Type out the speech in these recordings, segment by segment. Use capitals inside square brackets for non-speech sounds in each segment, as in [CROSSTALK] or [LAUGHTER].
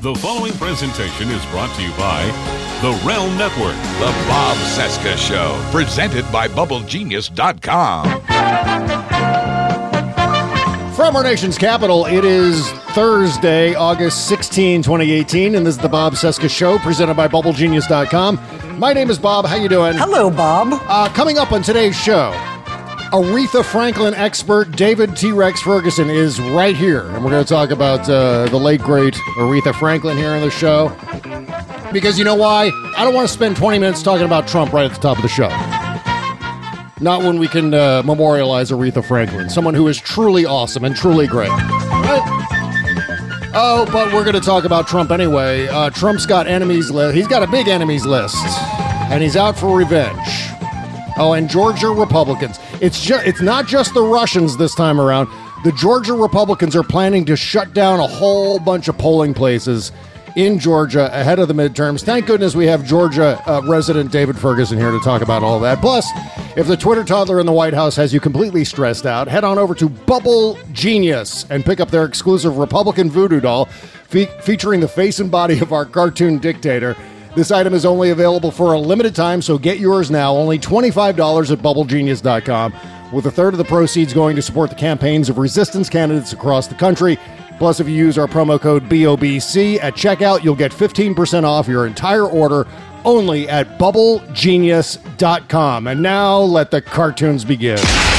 The following presentation is brought to you by The Realm Network. The Bob Cesca Show, presented by BubbleGenius.com. From our nation's capital, it is Thursday, August 16, 2018, and this is the Bob Cesca Show, presented by BubbleGenius.com. My name is Bob. How you doing? Hello, Bob. Uh, coming up on today's show, Aretha Franklin expert David T. Rex Ferguson is right here, and we're going to talk about uh, the late great Aretha Franklin here on the show. Because you know why? I don't want to spend 20 minutes talking about Trump right at the top of the show. Not when we can uh, memorialize Aretha Franklin, someone who is truly awesome and truly great. Oh, but we're going to talk about Trump anyway. Uh, Trump's got enemies list. He's got a big enemies list, and he's out for revenge. Oh, and Georgia Republicans. It's just it's not just the Russians this time around. The Georgia Republicans are planning to shut down a whole bunch of polling places in Georgia ahead of the midterms. Thank goodness we have Georgia uh, resident David Ferguson here to talk about all that. Plus, if the Twitter toddler in the White House has you completely stressed out, head on over to Bubble Genius and pick up their exclusive Republican voodoo doll fe- featuring the face and body of our cartoon dictator. This item is only available for a limited time, so get yours now. Only $25 at bubblegenius.com, with a third of the proceeds going to support the campaigns of resistance candidates across the country. Plus, if you use our promo code BOBC at checkout, you'll get 15% off your entire order only at bubblegenius.com. And now let the cartoons begin.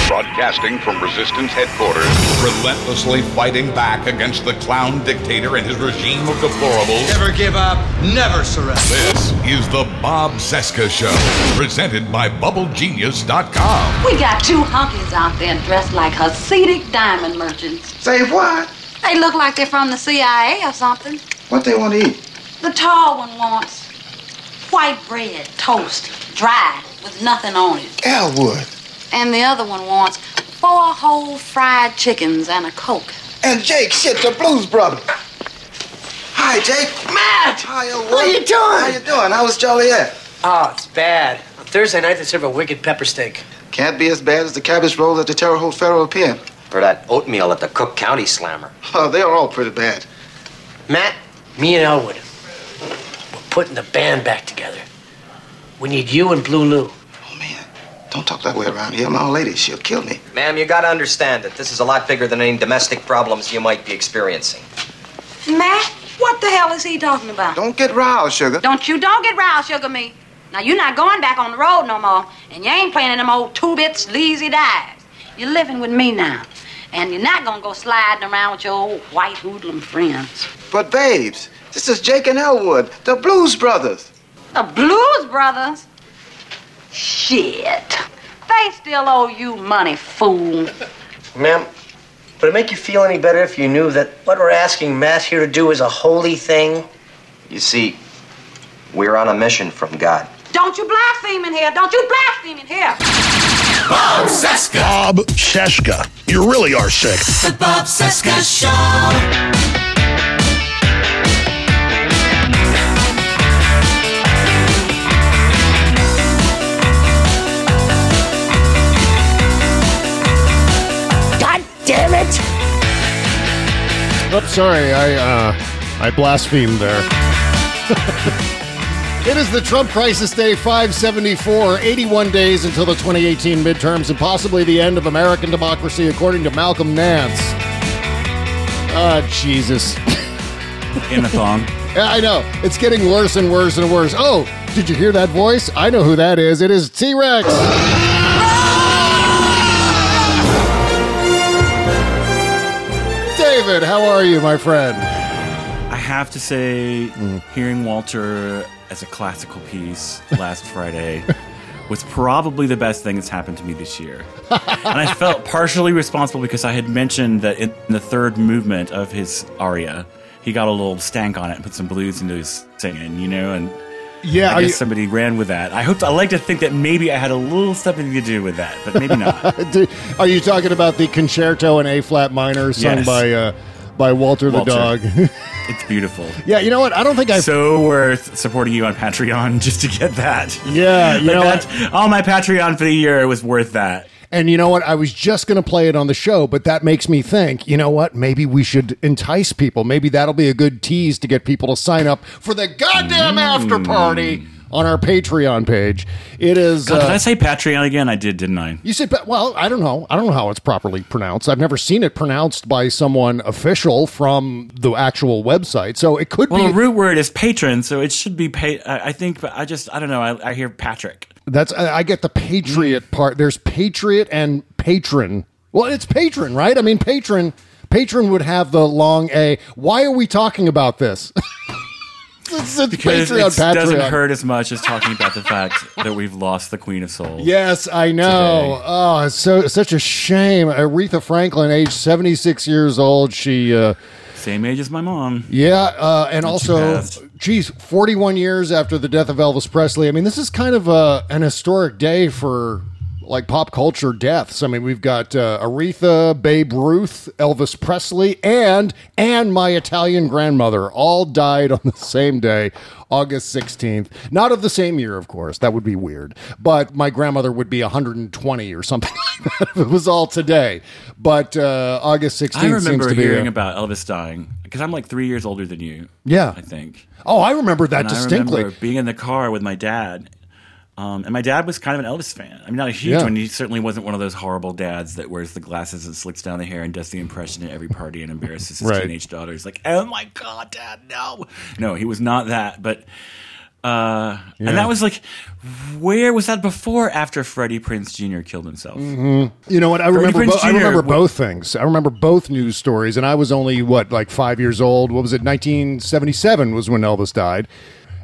Broadcasting from Resistance headquarters, relentlessly fighting back against the clown dictator and his regime of deplorables. Never give up, never surrender. This is the Bob Cesca Show, presented by BubbleGenius.com. We got two honkies out there dressed like Hasidic diamond merchants. Say what? They look like they're from the CIA or something. What they want to eat? The tall one wants white bread, toast, dry, with nothing on it. Elwood. And the other one wants four whole fried chickens and a Coke. And Jake, shit, the Blues brother. Hi, Jake. Matt! Hi, Elwood. What are you doing? How you doing? How was Joliet? Oh, it's bad. On Thursday night, they serve a wicked pepper steak. Can't be as bad as the cabbage roll at the Terre Haute Federal Pen. Or that oatmeal at the Cook County Slammer. Oh, they are all pretty bad. Matt, me and Elwood, we're putting the band back together. We need you and Blue Lou. Man. Don't talk that way around here. My old lady, she'll kill me. Ma'am, you gotta understand that this is a lot bigger than any domestic problems you might be experiencing. Matt, what the hell is he talking about? Don't get riled, sugar. Don't you don't get riled, sugar me. Now you're not going back on the road no more, and you ain't playing in them old two-bit sleazy dives. You're living with me now, and you're not gonna go sliding around with your old white hoodlum friends. But, babes, this is Jake and Elwood, the Blues Brothers. The Blues Brothers? Shit. They still owe you money, fool. Ma'am, would it make you feel any better if you knew that what we're asking Matt here to do is a holy thing? You see, we're on a mission from God. Don't you blaspheme in here. Don't you blaspheme in here. Bob Cesca. Bob Sheska. You really are sick. The Bob Cesca Show. Damn it! Oops, sorry, I uh, I blasphemed there. [LAUGHS] it is the Trump Crisis Day 574, 81 days until the 2018 midterms and possibly the end of American democracy, according to Malcolm Nance. Ah, Jesus. [LAUGHS] in a thong. Yeah, I know. It's getting worse and worse and worse. Oh, did you hear that voice? I know who that is. It is T Rex. David, how are you, my friend? I have to say, hmm. hearing Walter as a classical piece last [LAUGHS] Friday was probably the best thing that's happened to me this year. [LAUGHS] and I felt partially responsible because I had mentioned that in the third movement of his aria, he got a little stank on it and put some blues into his singing, you know, and Yeah, I guess you- somebody ran with that. I hope I like to think that maybe I had a little something to do with that, but maybe not. [LAUGHS] Do- Are you talking about the concerto in A flat minor sung Yes. by uh, by Walter, Walter. the dog? [LAUGHS] it's beautiful. yeah, you know what? I don't think I. so worth supporting you on Patreon [LAUGHS] just to get that. Yeah, you Like know that, all my Patreon for the year was worth that. And you know what? I was just going to play it on the show, but that makes me think, you know what? Maybe we should entice people. Maybe that'll be a good tease to get people to sign up for the goddamn after party on our Patreon page. It is. God, did uh, I say Patreon again? I did, didn't I? you said, well, I don't know. I don't know how it's properly pronounced. I've never seen it pronounced by someone official from the actual website. So it could Well, be. the root word is patron, so it should be pay. I I think, but I just, I don't know. I, I hear Patrick. That's I I get the patriot part. There's patriot and patron. Well, it's patron, right? I mean, patron. Patron would have the long A. Why are we talking about this? [LAUGHS] it's, it's Because Patreon, it doesn't hurt as much as talking about the fact that we've lost the Queen of Soul. Yes, I know. Today. Oh, it's so such a shame. Aretha Franklin, age seventy six years old. She, uh, Same age as my mom. yeah, uh, and also, geez, forty one years after the death of Elvis Presley. I mean, this is kind of a, an historic day for like pop culture deaths. I mean, we've got uh, Aretha, Babe Ruth, Elvis Presley, and and my Italian grandmother all died on the same day, August 16th. Not of the same year, of course. That would be weird. But my grandmother would be 120 or something [LAUGHS] like that if it was all today. But uh, August 16th I seems remember to be hearing a- about Elvis dying because I'm like three years older than you. Yeah. I think. Oh, I remember that And distinctly. I remember being in the car with my dad. Um, and my dad was kind of an Elvis fan. I mean, not a huge Yeah. one. He certainly wasn't one of those horrible dads that wears the glasses and slicks down the hair and does the impression at every party and embarrasses his [LAUGHS] Right. teenage daughter. He's like, "Oh my god, dad, no!" No, he was not that. But uh, Yeah. and that was like, where was that before? After Freddie Prinze Jr. killed himself. You know what? I Freddie remember. Bo- I remember both things. I remember both news stories, and I was only what, like five years old. What was it? 1977 was when Elvis died,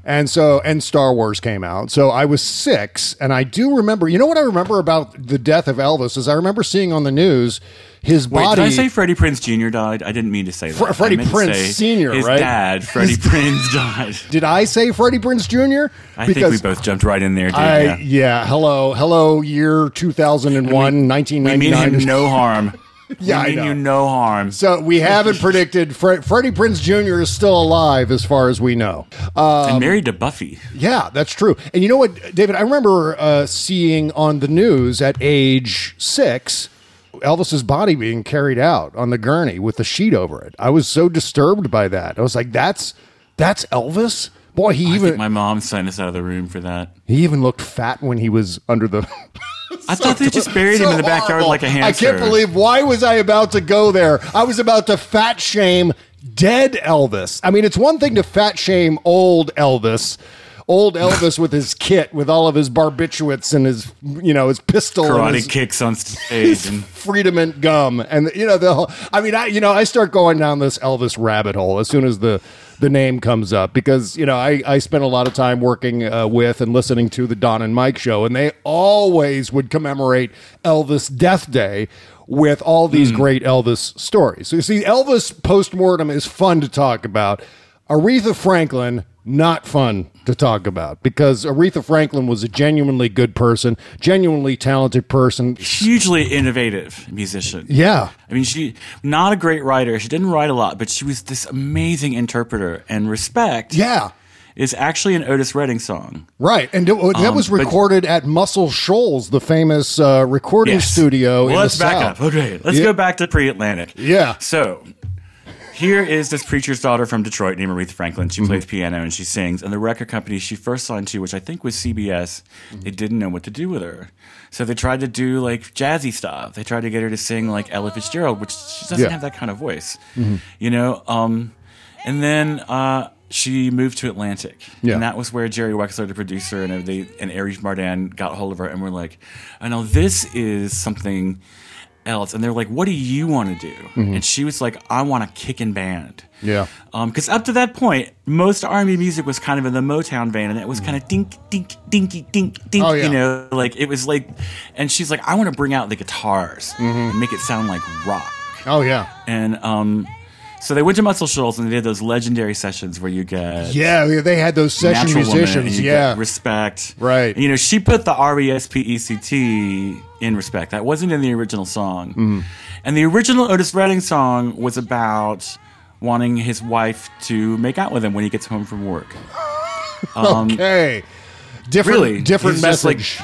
and so and Star Wars came out. So I was six, and I do remember. You know what I remember about the death of Elvis is I remember seeing on the news his Wait, body. did I say Freddie Prinze Jr. died? I didn't mean to say that. Fre- I Freddie say Sr., His right? dad, Freddie [LAUGHS] Prinze, died. Did I say Freddie Prinze Jr.? I think we both jumped right in there, dude. I, yeah. yeah. Hello, hello. Year 2001, We mean 1999. him no harm. [LAUGHS] Yeah, I mean know. you no harm. So we haven't predicted Fre- Freddie Prinze Jr. is still alive, as far as we know. Um, and married to Buffy. yeah, that's true. And you know what, David? I remember uh, seeing on the news at age six Elvis's body being carried out on the gurney with the sheet over it. I was so disturbed by that. I was like, "That's that's Elvis." Boy, he I even think my mom sent us out of the room for that. he even looked fat when he was under the. [LAUGHS] I thought they just buried him in the backyard horrible. like a hamster. I can't believe why was I about to go there? I was about to fat shame dead Elvis. I mean, it's one thing to fat shame old Elvis. Old Elvis with his kit, with all of his barbiturates and his, you know, his pistol, and karate his, kicks on [LAUGHS] stage. and [LAUGHS] Freediment gum, and you know the. Whole, I mean, I you know I start going down this Elvis rabbit hole as soon as the the name comes up because you know I I spent a lot of time working uh, with and listening to the Don and Mike show, and they always would commemorate Elvis Death Day with all these great Elvis stories. So you see, Elvis postmortem is fun to talk about. Aretha Franklin, not fun to talk about because Aretha Franklin was a genuinely good person, genuinely talented person. hugely innovative musician. Yeah. I mean, she not a great writer. She didn't write a lot, but she was this amazing interpreter. And respect, Yeah. is actually an Otis Redding song. Right. And that Um, was but- recorded at Muscle Shoals, the famous uh, recording Yes. studio Well, let's back South. up. Okay, let's Yeah. go back to pre-Atlantic. Yeah. So here is this preacher's daughter from Detroit named Aretha Franklin. Mm-hmm. She plays piano and she sings. And the record company she first signed to, which I think was CBS, Mm-hmm. they didn't know what to do with her. So they tried to do like jazzy stuff. They tried to get her to sing like Ella Fitzgerald, which she doesn't Yeah. have that kind of voice. Mhm. You know. Um, and then uh, she moved to Atlantic, Yeah. and that was where Jerry Wexler, the producer, and they and Arif Mardin got hold of her and were like, "I know this is something." Else and they're like what do you want to do Mhm. and she was like i want a kicking band Yeah. because up to that point most r&b music was kind of in the motown vein and it was kind of dink dink dinky dink dink Oh, yeah. you know like it was like and she's like i want to bring out the guitars and make it sound like rock Oh, yeah. and um so they went to Muscle Shoals and they did those legendary sessions where you get Yeah, they had those session musicians. Yeah. respect. Right. You know, she put the R E S P E C T in respect. That wasn't in the original song. Mhm. And the original Otis Redding song was about wanting his wife to make out with him when he gets home from work. [LAUGHS] Um, okay. Different, really, different like- message.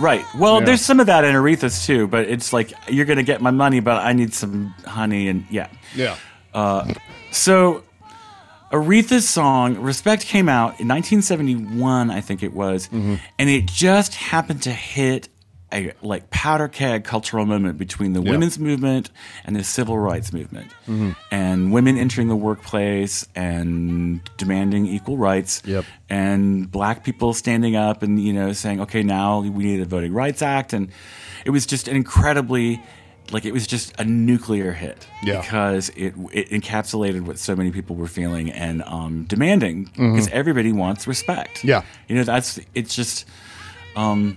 Right. Well, Yeah. there's some of that in Aretha's too, but it's like you're gonna get my money, but I need some honey and yeah. Yeah. Uh, so Aretha's song "Respect" came out in 1971, I think it was, Mm-hmm. and it just happened to hit a like powder keg cultural moment between the Yeah. women's movement and the civil rights movement, Mhm. and women entering the workplace and demanding equal rights, Yep. and black people standing up and you know saying, "Okay, now we need a Voting Rights Act," and it was just an incredibly like it was just a nuclear hit Yeah. because it it encapsulated what so many people were feeling and um, demanding Mhm. because everybody wants respect. Yeah. you know that's it's just. Um,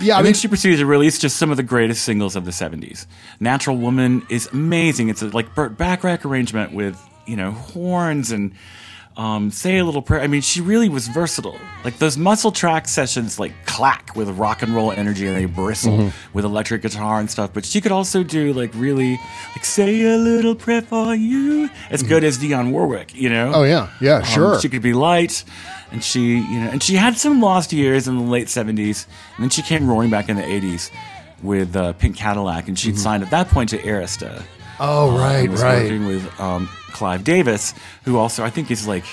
Yeah, I and mean- then she proceeded to release just some of the greatest singles of the '70s. "Natural Woman" is amazing. It's a like Burt Bacharach arrangement with you know horns and um, "Say a Little Prayer." I mean, she really was versatile. Like those muscle track sessions, like clack with rock and roll energy, and they bristle Mhm. with electric guitar and stuff. But she could also do like really like "Say a Little Prayer for You," as good as Dionne Warwick. You know? Oh, yeah. Yeah, Um, sure. She could be light, and she, you know, and she had some lost years in the late '70s, and then she came roaring back in the '80s with uh, Pink Cadillac, and she'd signed at that point to Arista. Oh, Uh, right, and was right. Working with um, Clive Davis, who also I think is like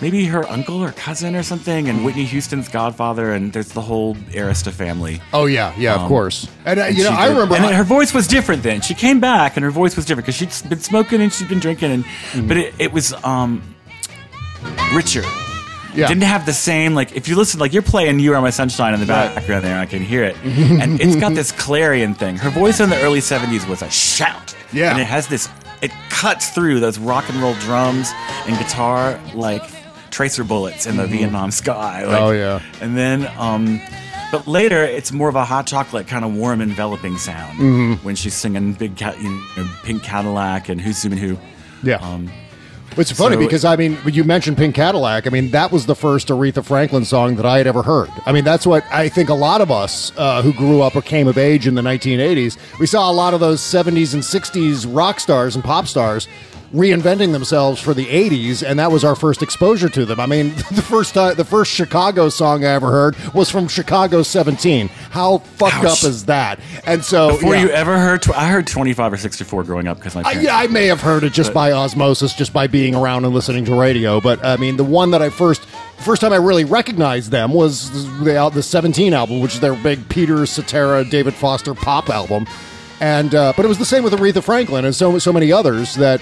maybe her uncle or cousin or something, and Whitney Houston's godfather, and there's the whole Arista family. Oh yeah, yeah, of Um, course. And, uh, you know, I did- remember and I- her voice was different then. She came back, and her voice was different because she'd been smoking and she'd been drinking, and Mm-hmm. but it, it was um, richer. Yeah. Didn't have the same like if you listen like you're playing "You Are My Sunshine" in the Right. background there, I can hear it, and it's got [LAUGHS] this clarion thing. Her voice in the early '70s was a shout, Yeah. and it has this. It cuts through those rock and roll drums and guitar like tracer bullets in the Vietnam sky. like- Oh, yeah. and then um, but later it's more of a hot chocolate kind of warm enveloping sound Mhm. when she's singing Big Cat, you know, Pink Cadillac and Who's Zooming Who. Yeah. Um, It's funny So- because I mean, you mentioned Pink Cadillac. I mean, that was the first Aretha Franklin song that I had ever heard. I mean, that's what I think a lot of us uh, who grew up or came of age in the 1980s, we saw a lot of those 70s and 60s rock stars and pop stars reinventing themselves for the 80s and that was our first exposure to them. I mean, [LAUGHS] the first time the first Chicago song I ever heard was from Chicago 17. How fucked Ouch. up is that? And so Before yeah. you ever heard, tw- I heard 25 or 64 growing up because my I, yeah, I may have heard it just But- by osmosis, just by being around and listening to radio. But I mean, the one that I first, first time I really recognized them was the the Seventeen album, which is their big Peter Cetera, David Foster pop album. And uh, but it was the same with Aretha Franklin and so so many others that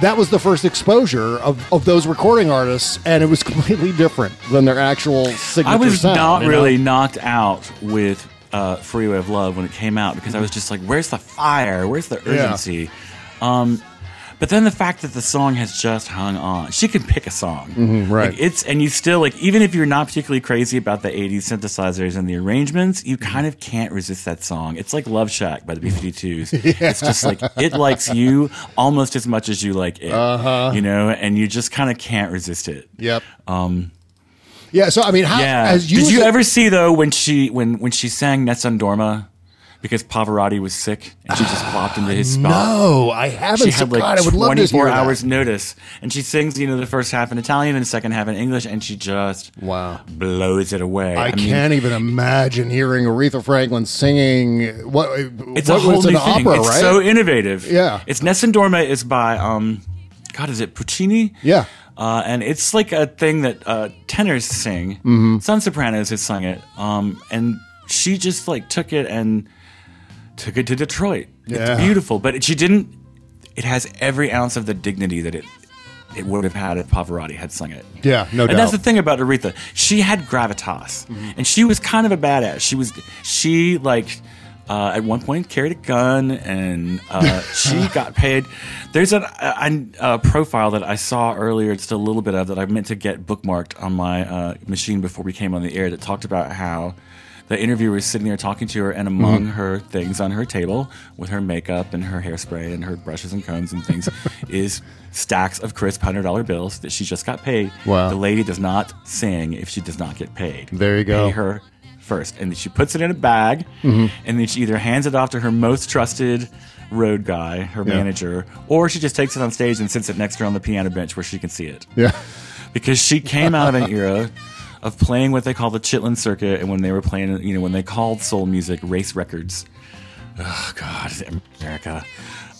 that was the first exposure of, of those recording artists, and it was [LAUGHS] completely different than their actual signature I was sound, not you know? really knocked out with uh, Freeway of Love when it came out because I was just like, where's the fire? Where's the Yeah. urgency? Um, but then the fact that the song has just hung on, she can pick a song. Mhm, right. Like, it's and you still like even if you're not particularly crazy about the '80s synthesizers and the arrangements, you kind of can't resist that song. It's like Love Shack by the [LAUGHS] B-52s. It's just like it likes you almost as much as you like it. Uh-huh. You know, and you just kind of can't resist it. Yep. Um, Yeah. So I mean, how yeah. as you Did you a- ever see though when she when when she sang Nessun Dorma because Pavarotti was sick and she just plopped into his spot? No, I haven't. She had like God, I would love to 24 hear that. hours notice, and she sings you know the first half in Italian and the second half in English, and she just wow blows it away. I, mean, can't even imagine hearing Aretha Franklin singing what It's what, a whole it's new an thing. opera, it's right? so innovative. Yeah. it's Nessun Dorma is by um, God, is it Puccini? Yeah. Uh, and it's like a thing that uh, tenors sing. Mhm. Sun sopranos has sung it. Um, and she just like took it and took it to Detroit. Yeah. It's beautiful, but she didn't. It has every ounce of the dignity that it it would have had if Pavarotti had sung it. Yeah, no doubt. and that's the thing about Aretha. She had gravitas, Mm-hmm. and she was kind of a badass. She was she like uh, at one point carried a gun, and uh, [LAUGHS] she got paid. There's a, a, a profile that I saw earlier, just a little bit of that I meant to get bookmarked on my uh, machine before we came on the air that talked about how. The interviewer was sitting there talking to her, and among Mhm. her things on her table, with her makeup and her hairspray and her brushes and combs and things, [LAUGHS] is stacks of crisp hundred dollar bills that she just got paid. Wow. The lady does not sing if she does not get paid. There you go. Pay her first, and she puts it in a bag, Mhm. and then she either hands it off to her most trusted road guy, her Yeah. manager, or she just takes it on stage and sits it next to her on the piano bench where she can see it Yeah. because she came out of an era of playing what they call the Chitlin circuit, and when they were playing, you know, when they called soul music race records. Oh God, America.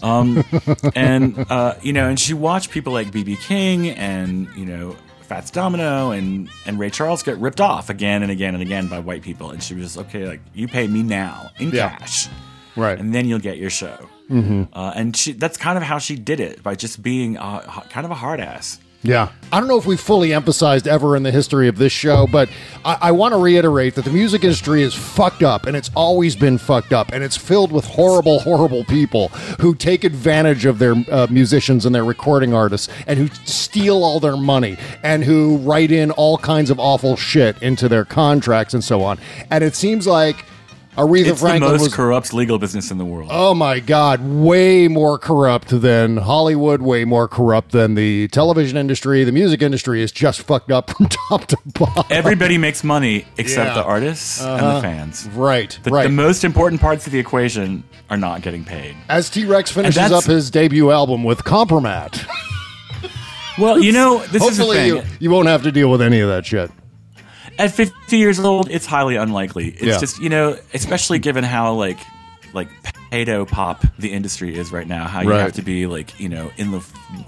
Um, [LAUGHS] and uh, you know, and she watched people like BB King and you know Fats Domino and and Ray Charles get ripped off again and again and again by white people, and she was just okay, like you pay me now in Yeah. cash, Right. and then you'll get your show. Mhm. Uh, and she, that's kind of how she did it by just being h- kind of a hard ass. Yeah. I don't know if we fully emphasized ever in the history of this show, but I, I want to reiterate that the music industry is fucked up and it's always been fucked up and it's filled with horrible, horrible people who take advantage of their uh, musicians and their recording artists and who steal all their money and who write in all kinds of awful shit into their contracts and so on. And it seems like Aretha It's Franklin the most was. corrupt legal business in the world. Oh my God, way more corrupt than Hollywood, way more corrupt than the television industry. The music industry is just fucked up from [LAUGHS] top to bottom. Everybody makes money except Yeah. the artists and Uh-huh. the fans. Right, The, right. the most important parts of the equation are not getting paid. As T Rex finishes up his debut album with Compromat. Well, you know, this is the Hopefully thing. you, you won't have to deal with any of that shit. At 50 years old, it's highly unlikely. It's Yeah. just, you know, especially given how like like pedo pop the industry is right now, how you Right. have to be like, you know, in the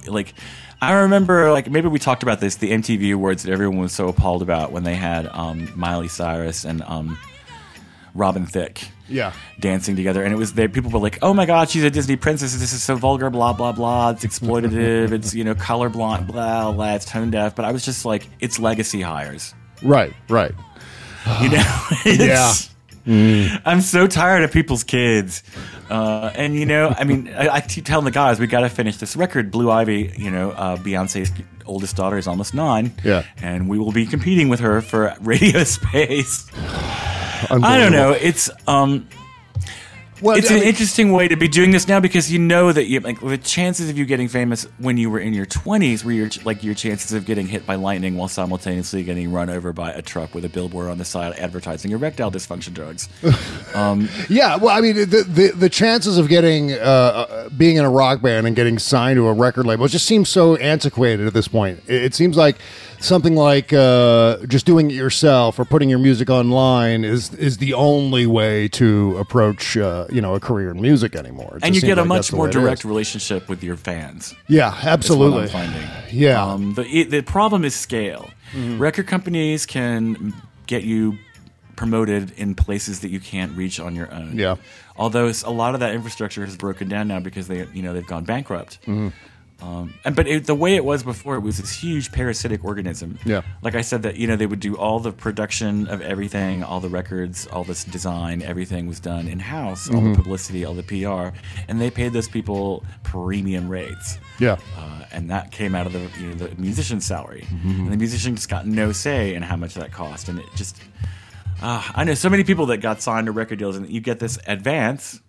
like I remember like maybe we talked about this the MTV awards that everyone was so appalled about when they had um Miley Cyrus and um Robin Thicke. Yeah. dancing together, and it was there. People were like, "Oh my God, she's a Disney princess. This is so vulgar, blah blah blah. It's exploitative. it's you know colorblind, blah blah. It's tone deaf." But I was just like, "It's legacy hires." Right, right. You know? [SIGHS] [LAUGHS] It's- Yeah. I'm so tired of people's kids. Uh, and, you know, I mean, I, I keep telling the guys, we got to finish this record. Blue Ivy, you know, uh, Beyonce's oldest daughter is almost nine. Yeah. And we will be competing with her for [LAUGHS] radio space. I don't know. It's, um, Well, it's I an mean- interesting way to be doing this now because you know that you like the chances of you getting famous when you were in your 20s were your like your chances of getting hit by lightning while simultaneously getting run over by a truck with a billboard on the side advertising erectile dysfunction drugs. [LAUGHS] um, Yeah, well, I mean, the the, the chances of getting uh, uh, being in a rock band and getting signed to a record label just seems so antiquated at this point. It, it seems like something like uh, just doing it yourself or putting your music online is is the only way to approach uh, you know a career in music anymore. It and you get a like much more way it is. direct relationship with your fans. Yeah, absolutely. Yeah. Um, the it- the problem is scale. Mhm. Record companies can get you promoted in places that you can't reach on your own. Yeah. Although a lot of that infrastructure has broken down now because they you know they've gone bankrupt. Mhm. Um, and but it, the way it was before, it was this huge parasitic organism. Yeah. Like I said, that you know they would do all the production of everything, all the records, all this design, everything was done in house, all Mhm. the publicity, all the PR, and they paid those people premium rates. Yeah. Uh, and that came out of the you know the musician's salary, Mhm. and the musician just got no say in how much that cost, and it just. Uh, I know so many people that got signed to record deals, and you get this advance,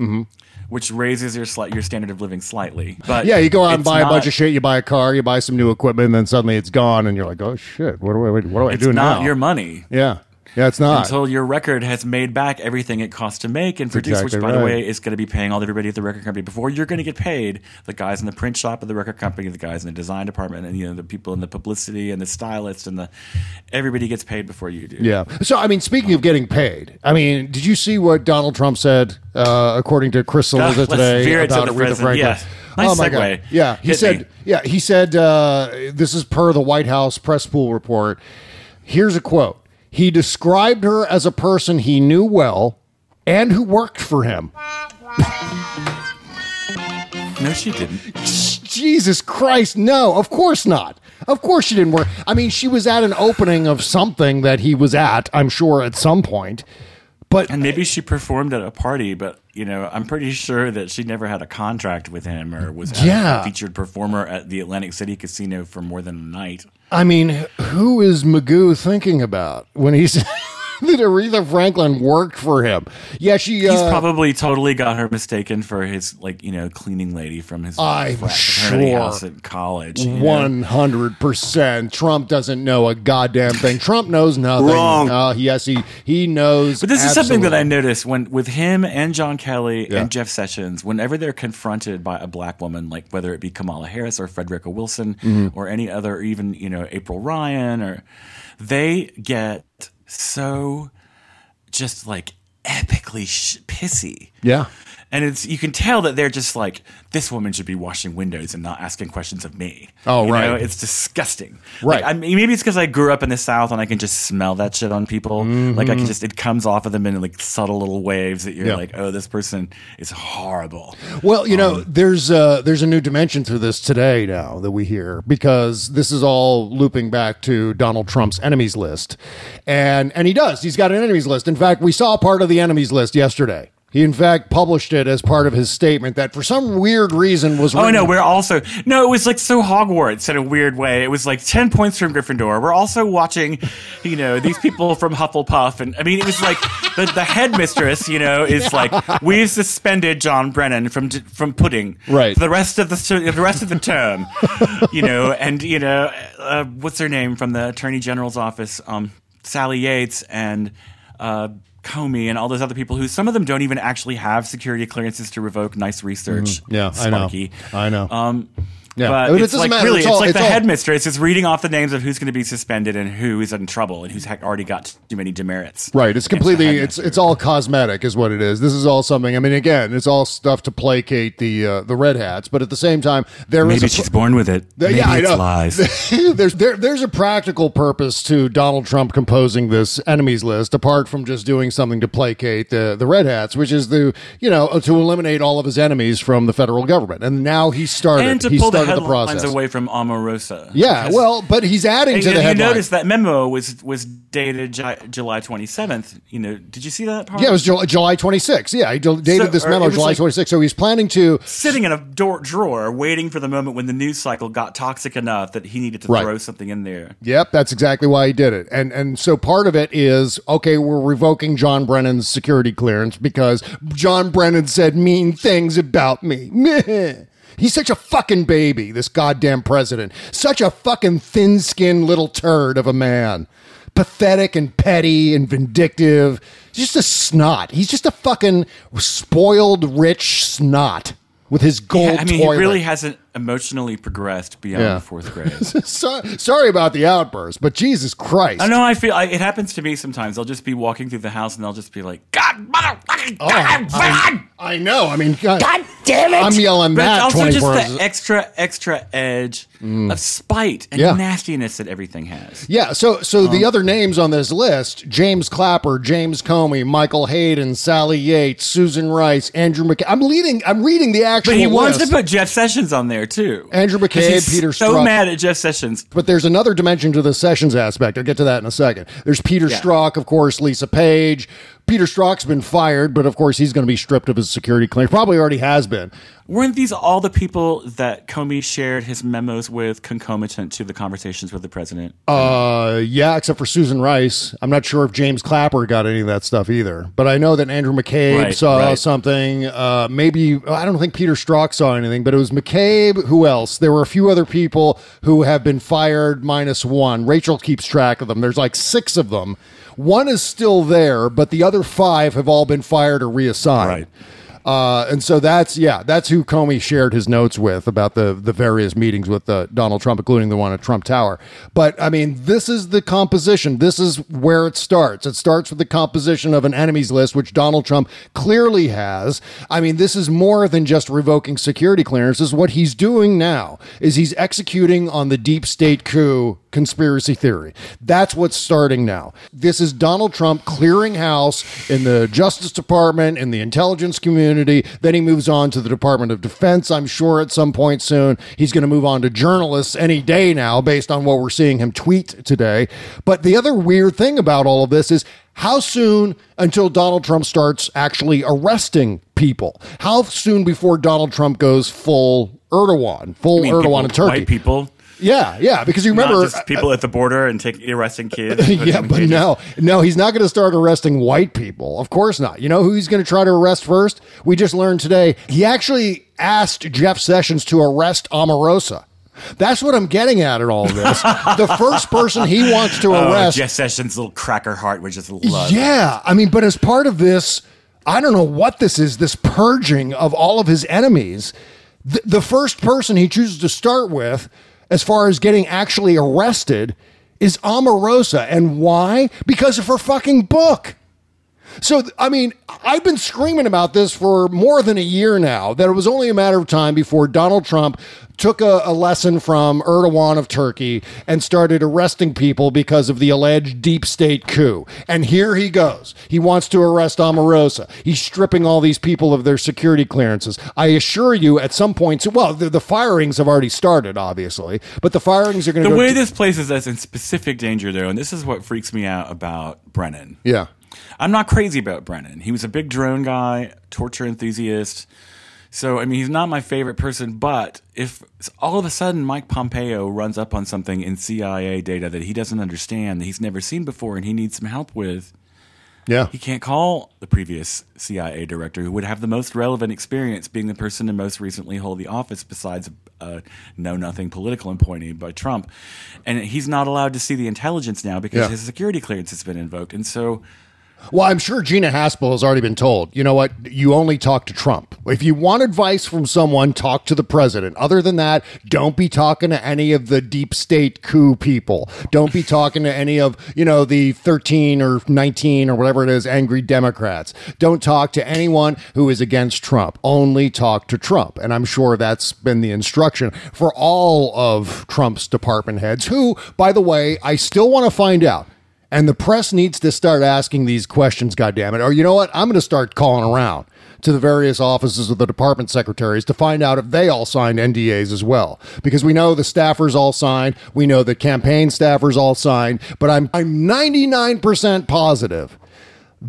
Mhm. Which raises your slight your standard of living slightly. But yeah, you go out and buy a bunch of shit. You buy a car, you buy some new equipment, and then suddenly it's gone, and you're like, "Oh shit! What do I? What do I It's do not now?" your money. Yeah, yeah, it's not. until your record has made back everything it costs to make and produce, exactly which, by the way, is going to be paying all everybody at the record company before you're going to get paid. The guys in the print shop of the record company, the guys in the design department, and you know the people in the publicity and the stylists and the everybody gets paid before you do. Yeah. So, I mean, speaking of getting paid, I mean, did you see what Donald Trump said, uh, according to Chris Cillizza today to about the Aretha present. Franklin? Yeah. Nice oh my segue. God. Yeah, he Hit said. me. Yeah, he said. Uh, this is per the White House press pool report. Here's a quote. He described her as a person he knew well and who worked for him. No, she didn't. Jesus Christ, no, of course not. Of course she didn't work. I mean, she was at an opening of something that he was at, I'm sure, at some point. But And maybe she performed at a party, but you know, I'm pretty sure that she never had a contract with him or was Yeah. a featured performer at the Atlantic City Casino for more than a night. I mean, who is Magoo thinking about when he's [LAUGHS] that Aretha Franklin worked for him. Yeah, she. He's uh, probably totally got her mistaken for his like you know cleaning lady from his I'm frat- sure. house at college. One hundred percent. Trump doesn't know a goddamn thing. Trump knows nothing. Wrong. Uh, yes, he he knows. But this is something that I absolutely. noticed when with him and John Kelly Yeah. and Jeff Sessions, whenever they're confronted by a black woman, like whether it be Kamala Harris or Frederica Wilson Mhm. or any other, or even you know April Ryan, or they get so just like epically sh- pissy. Yeah. And it's you can tell that they're just like this woman should be washing windows and not asking questions of me. Oh, You right. know, it's disgusting. Right. Like, I mean, maybe it's because I grew up in the South and I can just smell that shit on people. Like I can Mhm. just it comes off of them in like subtle little waves that you're Yeah. like, oh, this person is horrible. Well, you know, Um, there's uh, there's a new dimension to this today now that we hear because this is all looping back to Donald Trump's enemies list, and and he does. He's got an enemies list. In fact, we saw part of the enemies list yesterday. He in fact published it as part of his statement that for some weird reason was. Oh no, we're also no. It was like so Hogwarts in a weird way. It was like ten points from Gryffindor. We're also watching, you know, these people from Hufflepuff, and I mean, it was like the, the headmistress, you know, is like we've suspended John Brennan from from pudding Right. for the rest of the the rest of the term, you know, and you know, uh, what's her name from the Attorney General's office, um, Sally Yates and. Uh, Comey and all those other people who some of them don't even actually have security clearances to revoke nice research. Mhm. Yeah, I know. I know. Um, Yeah. but I mean, it it's doesn't like matter. really, It's it's, all- like it's the all- headmistress is reading off the names of who's going to be suspended and who is in trouble and who's ha- already got too many demerits. Right. It's completely. It's it's all cosmetic, is what it is. This is all something. I mean, again, it's all stuff to placate the uh, the red hats, but at the same time, there is Maybe she's born with it. Maybe yeah, I know. lies. [LAUGHS] there's there, there's a practical purpose to Donald Trump composing this enemies list, apart from just doing something to placate the the red hats, which is the you know to eliminate all of his enemies from the federal government. And now he started. and to he pull the started the, process. away from Omarosa. Yeah, well, but he's adding to you, the you headline. notice that memo was was dated Ju- July 27th. You know, did you see that part? Yeah, it was July, July 26. Yeah, he del- dated So- this memo July like- 26. So he's planning to sitting in a door, drawer waiting for the moment when the news cycle got toxic enough that he needed to Right. throw something in there. Yep, that's exactly why he did it. And and so part of it is okay, we're revoking John Brennan's security clearance because John Brennan said mean things about me. [LAUGHS] He's such a fucking baby, this goddamn president. Such a fucking thin-skinned little turd of a man. Pathetic and petty and vindictive. Just a snot. He's just a fucking spoiled rich snot with his gold Yeah, I mean, toilet. he really hasn't emotionally progressed beyond Yeah. fourth grade. [LAUGHS] so, sorry about the outburst, but Jesus Christ. I know. I feel I, it happens to me sometimes. I'll just be walking through the house and they'll just be like, "God, motherfucking Oh, God, I, I know. I mean, God, God damn it! I'm yelling but that it's also 24 just hours. the extra, extra edge of spite and Mm. Yeah. nastiness that everything has. Yeah, so so the Um, other names on this list: James Clapper, James Comey, Michael Hayden, Sally Yates, Susan Rice, Andrew McCabe. I'm leading. I'm reading the actual. But he wants to list. put Jeff Sessions on there too. Andrew McCabe, Peter so Strzok. mad at Jeff Sessions. But there's another dimension to the Sessions aspect. I'll get to that in a second. There's Peter Yeah. Strzok, of course, Lisa Page. Peter Strzok's been fired, but of course he's going to be stripped of his security clearance. Probably already has been. Weren't these all the people that Comey shared his memos with, concomitant to the conversations with the president? Uh, yeah, except for Susan Rice. I'm not sure if James Clapper got any of that stuff either. But I know that Andrew McCabe Right, saw right. something. Uh, maybe I don't think Peter Strzok saw anything, but it was McCabe. Who else? There were a few other people who have been fired minus one. Rachel keeps track of them. There's like six of them. One is still there, but the other five have all been fired or reassigned. Right. Uh, and so that's yeah, that's who Comey shared his notes with about the the various meetings with uh, Donald Trump, including the one at Trump Tower. But I mean, this is the composition. This is where it starts. It starts with the composition of an enemies list, which Donald Trump clearly has. I mean, this is more than just revoking security clearances. What he's doing now is he's executing on the deep state coup conspiracy theory. That's what's starting now. This is Donald Trump clearing house in the Justice Department, in the intelligence community. Then he moves on to the Department of Defense, I'm sure, at some point soon. He's going to move on to journalists any day now, based on what we're seeing him tweet today. But the other weird thing about all of this is how soon until Donald Trump starts actually arresting people? How soon before Donald Trump goes full Erdogan, full Erdogan people- in Turkey? White people. Yeah, yeah, because you remember Not just uh, people at the border and take arresting kids. [LAUGHS] yeah, but cages. no, no, he's not going to start arresting white people. Of course not. You know who he's going to try to arrest first? We just learned today. He actually asked Jeff Sessions to arrest Omarosa. That's what I'm getting at in all of this. [LAUGHS] the first person he wants to Oh, arrest. Jeff Sessions' little cracker heart which is love. yeah, I mean, but as part of this, I don't know what this is. This purging of all of his enemies. The, the first person he chooses to start with, as far as getting actually arrested, is Omarosa, and why? Because of her fucking book. So, I mean, I've been screaming about this for more than a year now, that it was only a matter of time before Donald Trump took a, a lesson from Erdogan of Turkey and started arresting people because of the alleged deep state coup. And here he goes. He wants to arrest Omarosa. He's stripping all these people of their security clearances. I assure you, at some point, well, the, the firings have already started, obviously, but the firings are going to The way this places us in specific danger, though, and this is what freaks me out about Brennan. yeah. I'm not crazy about Brennan. He was a big drone guy, torture enthusiast. So, I mean, he's not my favorite person, but if all of a sudden Mike Pompeo runs up on something in CIA data that he doesn't understand, that he's never seen before, and he needs some help with, Yeah. he can't call the previous CIA director who would have the most relevant experience being the person to most recently hold the office besides a know nothing political appointee by Trump. And he's not allowed to see the intelligence now because Yeah. his security clearance has been invoked. And so Well, I'm sure Gina Haspel has already been told, you know what, you only talk to Trump. If you want advice from someone, talk to the president. Other than that, don't be talking to any of the deep state coup people. Don't be talking to any of, you know, the 13 or 19 or whatever it is, angry Democrats. Don't talk to anyone who is against Trump. Only talk to Trump. And I'm sure that's been the instruction for all of Trump's department heads, who, by the way, I still want to find out. And the press needs to start asking these questions, goddammit. Or you know what? I'm going to start calling around to the various offices of the department secretaries to find out if they all signed NDAs as well. Because we know the staffers all signed, we know the campaign staffers all signed, but I'm I'm 99% positive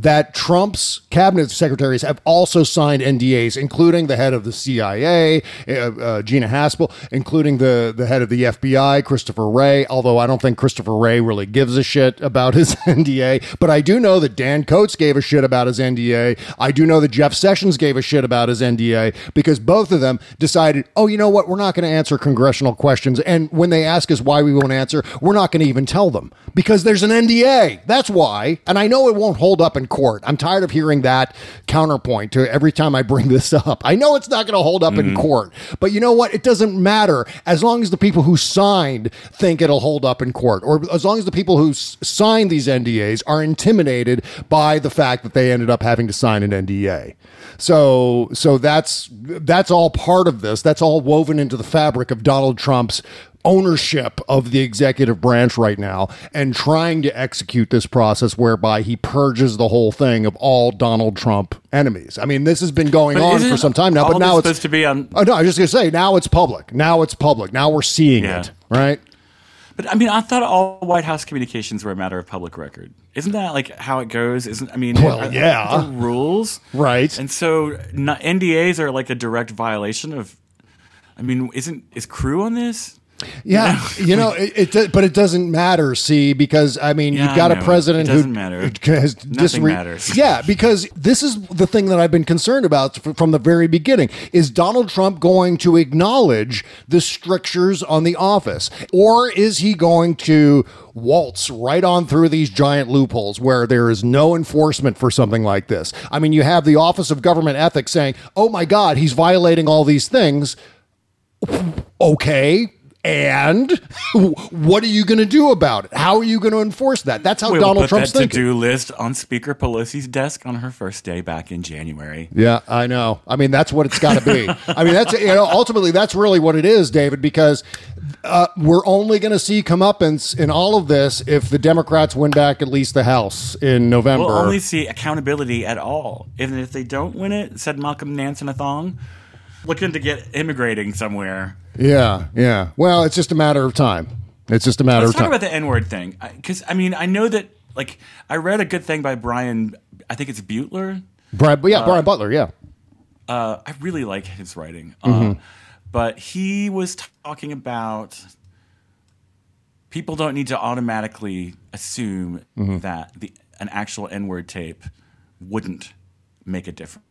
that Trump's cabinet secretaries have also signed NDAs, including the head of the CIA, uh, uh, Gina Haspel, including the, the head of the FBI, Christopher Wray. Although I don't think Christopher Wray really gives a shit about his [LAUGHS] NDA, but I do know that Dan Coats gave a shit about his NDA. I do know that Jeff Sessions gave a shit about his NDA because both of them decided, oh, you know what, we're not going to answer congressional questions, and when they ask us why we won't answer, we're not going to even tell them because there's an NDA. That's why, and I know it won't hold up in court. I'm tired of hearing that counterpoint to every time I bring [LAUGHS] this up. I know it's not going to hold up in mm-hmm. court, but you know what? It doesn't matter as long as the people who signed think it'll hold up in court, or as long as the people who s- signed these NDAs are intimidated by the fact that they ended up having to sign an NDA. So, so that's that's all part of this. That's all woven into the fabric of Donald Trump's ownership of the executive branch right now and trying to execute this process whereby he purges the whole thing of all Donald Trump enemies. I mean, this has been going But on for some time now, but now it's supposed to be on- Oh no, I was just gonna say now it's public. Now it's public. Now we're seeing Yeah. it. Right? But I mean, I thought all White House communications were a matter of public record. Isn't that like how it goes? Isn't I mean, Well, are- yeah. there rules, Right. And so not, NDAs are like a direct violation of. I mean, isn't is CREW on this? Yeah, [LAUGHS] you know, it, it but it doesn't matter. See, because I mean, Yeah, you've got a president who doesn't matter. [LAUGHS] has Nothing matters. [LAUGHS] Yeah, because this is the thing that I've been concerned about from the very beginning: is Donald Trump going to acknowledge the strictures on the office, or is he going to waltz right on through these giant loopholes where there is no enforcement for something like this? I mean, you have the Office of Government Ethics saying, "Oh my God, he's violating all these things." okay and what are you going to do about it how are you going to enforce that that's how We'll donald put trump's that thinking to-do list on Speaker Pelosi's desk on her first day back in January. yeah i know i mean that's what it's got to be i mean that's you know ultimately that's really what it is david because uh, we're only going to see comeuppance in all of this if the democrats win back at least the house in november We'll only see accountability at all. Even if they don't win it, said Malcolm Nance in a thong, looking to get immigrating somewhere. Yeah yeah well it's just a matter of time it's just a matter Let's of talk time about the N word thing. Because, I mean, I know that, like, I read a good thing by Brian, I think it's Butler. Brian, yeah Uh, brian butler yeah Uh, I really like his writing. Mm-hmm. Uh, but he was talking about people don't need to automatically assume Mhm. that the an actual N-word tape wouldn't make a difference.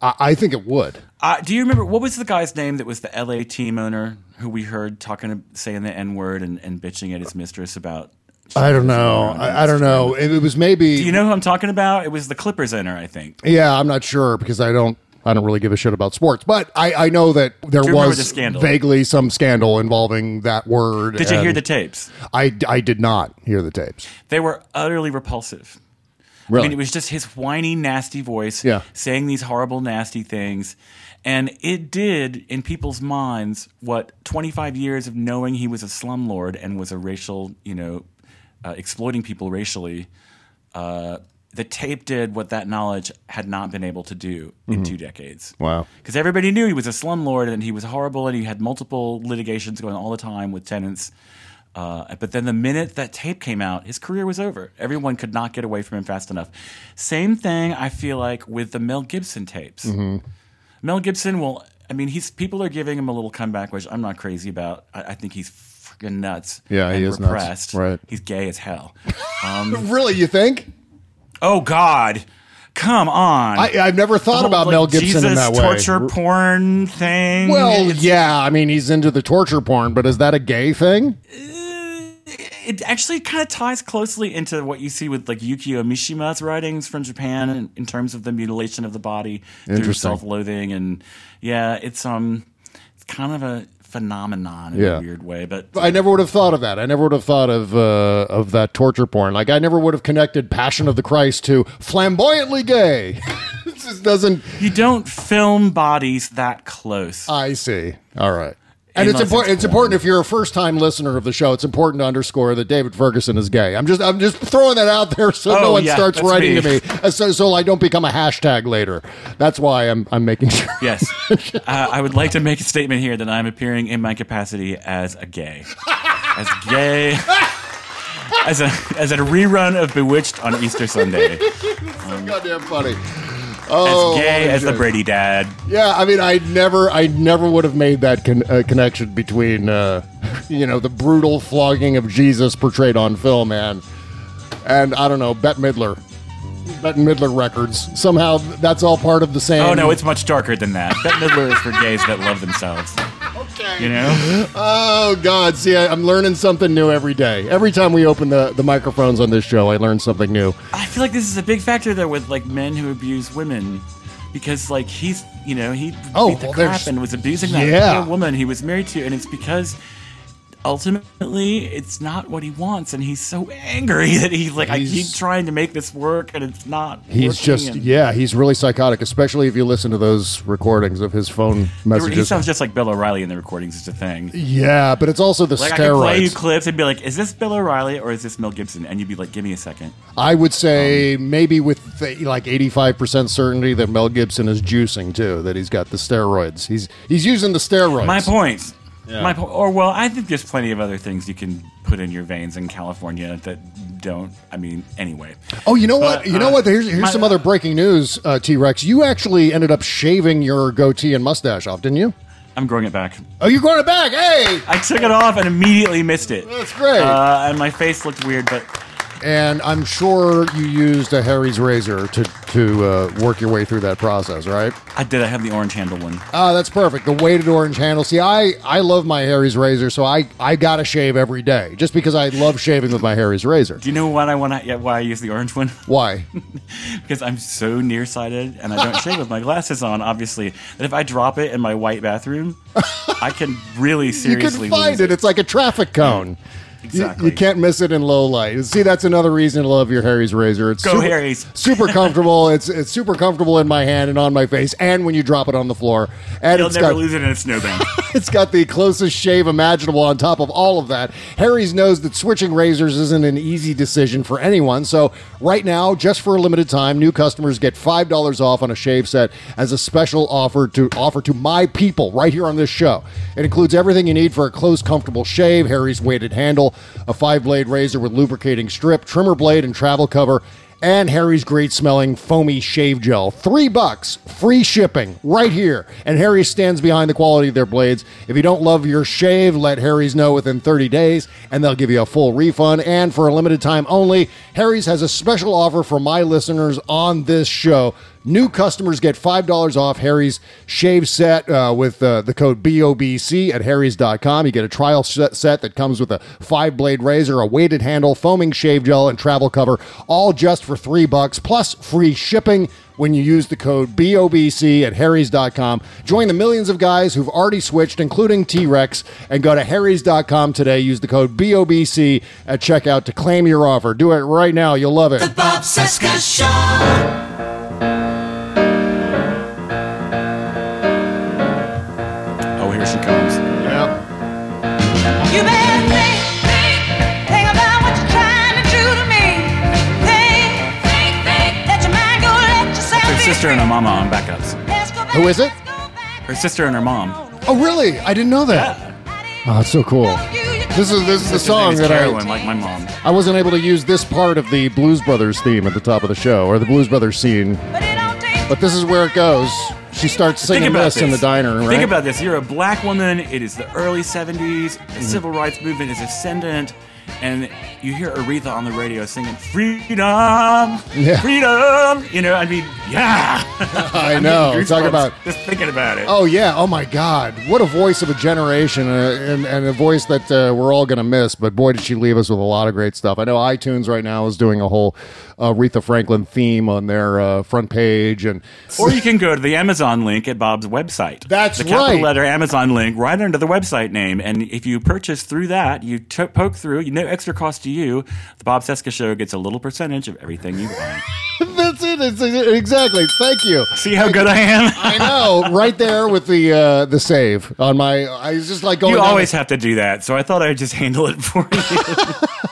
I, I think it would. Uh, do you remember what was the guy's name that was the LA team owner who we heard talking, saying the N word and, and bitching at his mistress about? I don't know. I, I don't know. It, it was maybe. Do you know who I'm talking about? It was the Clippers owner, I think. Yeah, I'm not sure because I don't. I don't really give a shit about sports, but I, I know that there Do you remember was the scandal? vaguely some scandal involving that word. Did you hear the tapes? I, I did not hear the tapes. They were utterly repulsive. Really? I mean, it was just his whiny, nasty voice Yeah. saying these horrible, nasty things. And it did, in people's minds, what 25 years of knowing he was a slumlord and was a racial, you know, uh, exploiting people racially. Uh, the tape did what that knowledge had not been able to do in Mhm. two decades. Wow. Because everybody knew he was a slumlord and he was horrible and he had multiple litigations going all the time with tenants. Uh, but then the minute that tape came out, his career was over. Everyone could not get away from him fast enough. Same thing I feel like with the Mel Gibson tapes. Mhm. Mel Gibson will. I mean, he's people are giving him a little comeback, which I'm not crazy about. I, I think he's freaking nuts. Yeah, he is nuts. repressed. Right. He's gay as hell. [LAUGHS] Um, really, you think? Oh God, come on! I, I've never thought whole, about like, Mel Gibson Jesus in that way. torture porn thing. Well, It's- yeah, I mean, he's into the torture porn, but is that a gay thing? It actually kind of ties closely into what you see with like Yukio Mishima's writings from Japan in, in terms of the mutilation of the body through self-loathing and yeah, it's um, it's kind of a phenomenon in Yeah. a weird way, but I never would have thought of that. I never would have thought of uh, of that torture porn. Like I never would have connected Passion of the Christ to flamboyantly gay. [LAUGHS] it just doesn't. you don't film bodies that close. I see. All right. And it's important. it's important if you're a first time listener of the show. It's important to underscore that David Ferguson is gay. I'm just I'm just throwing that out there so no one yeah, starts writing me. to me, uh, so, so I don't become a hashtag later. That's why I'm I'm making sure. Yes, [LAUGHS] uh, I would like to make a statement here that I'm appearing in my capacity as a gay, as gay, [LAUGHS] as a as a rerun of Bewitched on Easter Sunday. [LAUGHS] so goddamn funny. Oh, as gay as the. Brady dad. Yeah, I mean, I never, I never would have made that con- uh, connection between, uh, you know, the brutal flogging of Jesus portrayed on film, and and I don't know, Bette Midler, Bette Midler records. Somehow, that's all part of the same. Oh no, it's much darker than that. Bette Midler is for gays that love themselves. Okay. You know? [LAUGHS] Oh God! See, I, I'm learning something new every day. Every time we open the the microphones on this show, I learn something new. I feel like this is a big factor though with like men who abuse women. Because like he's you know, he Oh, beat the well, crap and was abusing that Yeah. woman he was married to, and it's because ultimately it's not what he wants, and he's so angry [LAUGHS] that he's like, I keep trying to make this work, and it's not. He's just, and- yeah, he's really psychotic, especially if you listen to those recordings of his phone messages. He sounds just like Bill O'Reilly in the recordings. It's a thing. yeah, but it's also the Like I could play you clips and be like, "Is this Bill O'Reilly or is this Mel Gibson?" And you'd be like, "Give me a second. I would say um, maybe with like 85% certainty that Mel Gibson is juicing too, that he's got the steroids. He's he's using the steroids. My point. Yeah. My po- or well, I think there's plenty of other things you can put in your veins in California that don't. I mean, anyway. Oh, you know what? But, You know uh, what? Here's, here's my- some other breaking news, uh, T Rex. You actually ended up shaving your goatee and mustache off, didn't you? I'm growing it back. Oh, you're growing it back. Hey! I took it off and immediately missed it. That's great. Uh, and my face looked weird, but And I'm sure you used a Harry's razor to, to uh, work your way through that process, right? I did. I have the orange handle one. Ah, that's perfect. The weighted orange handle. See, I, I love my Harry's razor, so I, I got to shave every day just because I love shaving with my Harry's razor. Do you know what I want? Yeah, why I use the orange one? [LAUGHS] Why? because I'm so nearsighted and I don't shave with my glasses on. Obviously, that if I drop it in my white bathroom, [LAUGHS] I can really you seriously can find lose it. It's like a traffic cone. You- Exactly. You, can't miss it in low light. See, that's another reason to love your Harry's razor. It's Go super, Harry's. [LAUGHS] super comfortable. It's it's super comfortable in my hand and on my face, and when you drop it on the floor. And You'll it's never got lose it in a snowbank. [LAUGHS] it's got the closest shave imaginable on top of all of that. Harry's knows that switching razors isn't an easy decision for anyone. So, right now, just for a limited time, new customers get $5 off on a shave set as a special offer to offer to my people right here on this show. It includes everything you need for a close, comfortable shave, Harry's weighted handle, a five blade razor with lubricating strip, trimmer blade, and travel cover. and Harry's great smelling foamy shave gel. Three bucks, free shipping, right here. And Harry stands behind the quality of their blades. If you don't love your shave, let Harry's know within 30 days, and they'll give you a full refund. And for a limited time only, Harry's has a special offer for my listeners on this show. New customers get $5 off Harry's shave set uh, with uh, the code BOBC at harrys.com. You get a trial set, set that comes with a five blade razor, a weighted handle, foaming shave gel, and travel cover, all just for three bucks plus free shipping when you use the code BOBC at harrys.com. Join the millions of guys who've already switched, including T Rex, and go to harrys.com today. Use the code BOBC at checkout to claim your offer. Do it right now. You'll love it. The Bob Cesca Show. Sister and her mama on backups. Who is it? Her sister and her mom. Oh, really? I didn't know that. Oh, it's so cool. This is this is the song that Carolyn, I like my mom. I wasn't able to use this part of the Blues Brothers theme at the top of the show or the Blues Brothers scene, but this is where it goes. She starts singing about this, in the diner. Right? Think about this. You're a black woman. It is the early 70s. The Mm-hmm. civil rights movement is ascendant. And you hear Aretha on the radio singing freedom, Yeah. freedom. You know, [LAUGHS] I mean, yeah. I I'm know. getting Talk about just thinking about it. Oh yeah! Oh my God! What a voice of a generation, uh, and, and a voice that uh, we're all going to miss. But boy, did she leave us with a lot of great stuff. I know iTunes right now is doing a whole Aretha Franklin theme on their uh, front page, and Or you can go to the Amazon link at Bob's website. That's the capital right. letter Amazon link right under the website name. And if you purchase through that, you t- poke through, you no extra cost to you. The Bob Cesca Show gets a little percentage of everything you buy. [LAUGHS] that's it. It's, exactly. Thank you. See how good I am? I know, right there with the uh, the save on my. I was just like going. you always the- have to do that, so I thought I'd just handle it for you. [LAUGHS]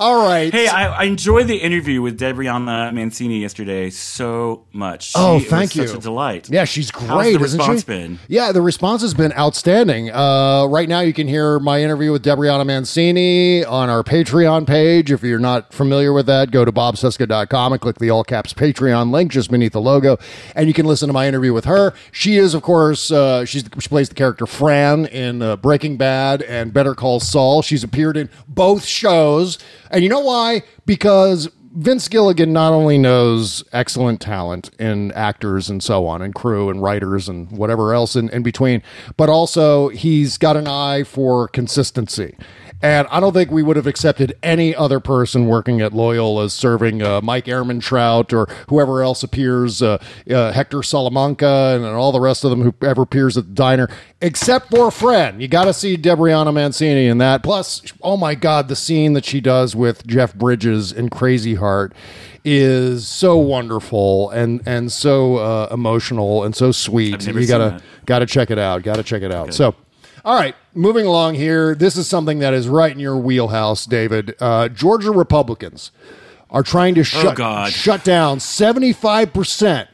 All right. hey, I, I enjoyed the interview with Debrianna Mansini yesterday so much. Oh, She- it thank was you. Such a delight. Yeah, she's great. How's the response been? Yeah, the response has been outstanding. Uh, right now, you can hear my interview with Debrianna Mansini on our Patreon page. If you're not familiar with that, go to bobcesca.com and click the all caps Patreon link just beneath the logo, and you can listen to my interview with her. She is, of course, uh, she's she plays the character Fran in uh, Breaking Bad and Better Call Saul. She's appeared in both shows, and you know why? Because Vince Gilligan not only knows excellent talent in actors and so on, and crew and writers and whatever else in, in between, but also he's got an eye for consistency. And I don't think we would have accepted any other person working at Loyola serving uh, Mike Ehrmantraut or whoever else appears, uh, uh, Hector Salamanca, and all the rest of them who ever appears at the diner, except for Fred. You got to see Debrianna Mansini in that. Plus, oh my God, the scene that she does with Jeff Bridges in Crazy Heart is so wonderful and and so uh, emotional and so sweet. You gotta gotta check it out. Gotta check it out. So. All right, moving along here. This is something that is right in your wheelhouse, David. Uh, Georgia Republicans are trying to shut God. shut down seventy five percent.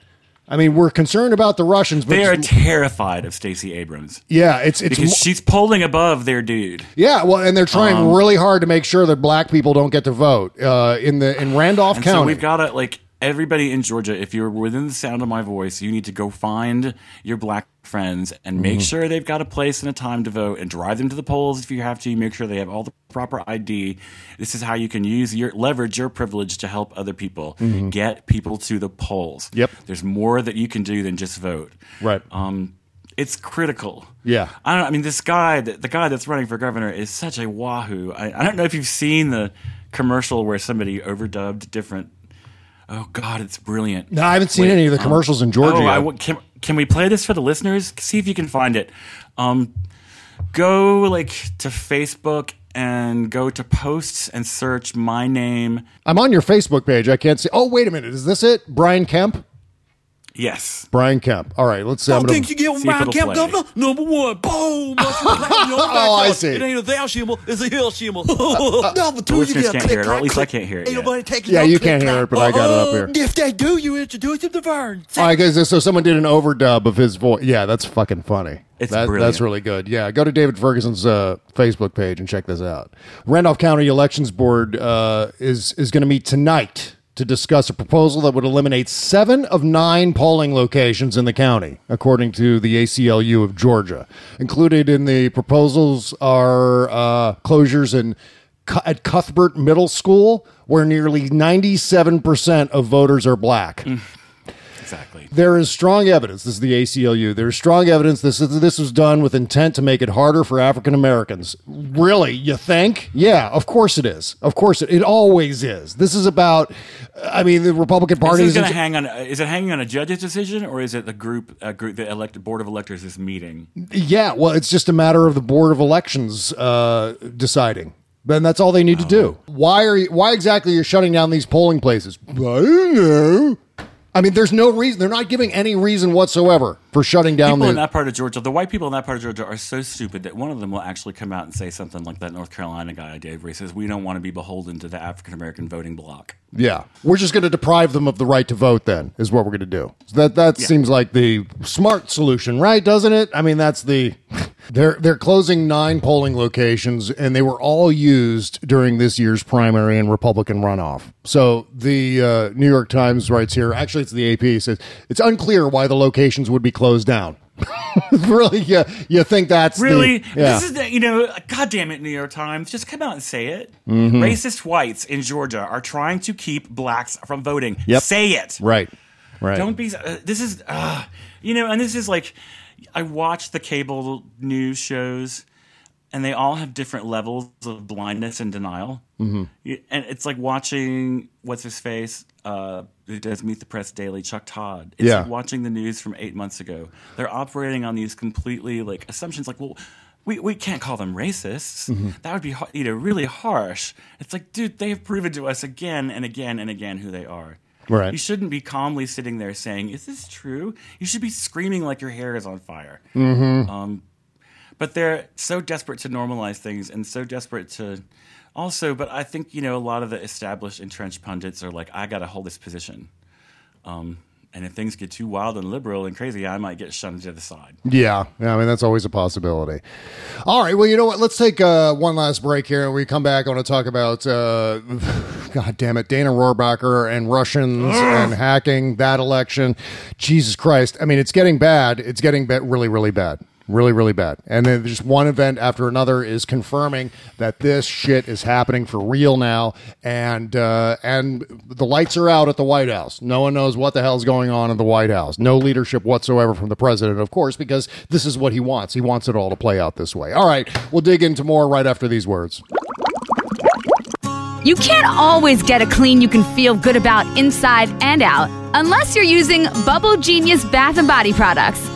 I mean, we're concerned about the Russians, but They are terrified of Stacey Abrams. yeah, it's it's because mo- she's polling above their dude. yeah. Well, and they're trying Um, really hard to make sure that black people don't get to vote uh, in the in Randolph And County. so we've got to like everybody in Georgia. If you're within the sound of my voice, you need to go find your black friends and make Mhm. sure they've got a place and a time to vote, and drive them to the polls if you have to. Make sure they have all the proper ID. This is how you can use your leverage your privilege to help other people Mhm. get people to the polls. Yep. There's more that you can do than just vote. Right. Um, it's critical. Yeah. I don't. I mean, this guy, the, the guy that's running for governor, is such a wahoo. I, I don't know if you've seen the commercial where somebody overdubbed different. Oh God, it's brilliant. No, I haven't seen any of the commercials in Georgia Oh, I yet. Can we play this for the listeners? See if you can find it. Um, go like to Facebook and go to posts and search my name. I'm on your Facebook page. I can't see. Oh, wait a minute. Is this it? Brian Kemp. Yes. Brian Kemp. All right, let's see. I'm Don't gonna- think you get Brian Kemp play. governor? Number one, boom. Must be platinum, your Oh, I see. It ain't a thou shimmer, it's a hill shimmer. [LAUGHS] Number The two, you get a can't click, hear it, or at clack, least I can't hear it Ain't yet. nobody taking Yeah, no you click, can't hear it, but I got it up here. If they do, you introduce them to Vern. All right, guys. So someone did an overdub of his voice. Yeah, that's fucking funny. It's That- brilliant. That's really good. Yeah, go to David Ferguson's uh, Facebook page and check this out. Randolph County Elections Board uh, is is going to meet tonight to discuss a proposal that would eliminate seven of nine polling locations in the county, according to the ACLU of Georgia. Included in the proposals are uh, closures in at Cuthbert Middle School, where nearly 97% of voters are black. Exactly. There is strong evidence. This is the ACLU. There is strong evidence this is, this was done with intent to make it harder for African Americans. Really, you think? Yeah, of course it is. Of course it. It always is. This is about. I mean, the Republican Party Is going to hang on? Is it hanging on a judge's decision, or is it the group, uh, group, the elected board of electors is meeting? yeah, well, it's just a matter of the Board of Elections uh, deciding. Then that's all they need to do. Why are you, why exactly are you shutting down these polling places? I don't know. I mean, there's no reason. They're not giving any reason whatsoever for shutting down People the. in that part of Georgia, the white people in that part of Georgia are so stupid that one of them will actually come out and say something like that North Carolina guy I did, where he says, "We don't want to be beholden to the African American voting bloc." Yeah, we're just going to deprive them of the right to vote. Then is what we're going to do. So that that Yeah. seems like the smart solution, right? Doesn't it? I mean, that's the they're they're closing nine polling locations, and they were all used during this year's primary and Republican runoff. So the uh, New York Times writes here. Actually, it's the AP says it's unclear why the locations would be closed down. [LAUGHS] really, you, you think that's the- Really? yeah. This is the, you know, God damn it, New York Times. Just come out and say it. Mhm. Racist whites in Georgia are trying to keep blacks from voting. Yep. Say it. right, right. Don't be. Uh, this is, uh, you know, and this is like, I watch the cable news shows, and they all have different levels of blindness and denial. Mhm. And it's like watching what's his face, uh, who does Meet the Press Daily, Chuck Todd. It's Yeah. like watching the news from eight months ago. They're operating on these completely like assumptions, like, well. We, we can't call them racists. Mhm. That would be you know really harsh. It's like, dude, they have proven to us again and again and again who they are. Right. You shouldn't be calmly sitting there saying, "Is this true?" You should be screaming like your hair is on fire. Mhm. Um, but they're so desperate to normalize things and so desperate to also. But I think you know a lot of the established entrenched pundits are like, "I got to hold this position." Um, and if things get too wild and liberal and crazy, I might get shunned to the side. Yeah, yeah, I mean that's always a possibility. All right, well, you know what? Let's take uh, one last break here, and we come back. I want to talk about, uh, [LAUGHS] God damn it, Dana Rohrabacher and Russians and hacking that election. Jesus Christ! I mean, it's getting bad. It's getting ba- really, really bad. Really, really bad. And then just one event after another is confirming that this shit is happening for real now. And uh, and the lights are out at the White House. No one knows what the hell's going on in the White House. No leadership whatsoever from the president, of course, because this is what he wants. He wants it all to play out this way. All right, we'll dig into more right after these words. You can't always get a clean you can feel good about inside and out unless you're using Bubble Genius bath and body products.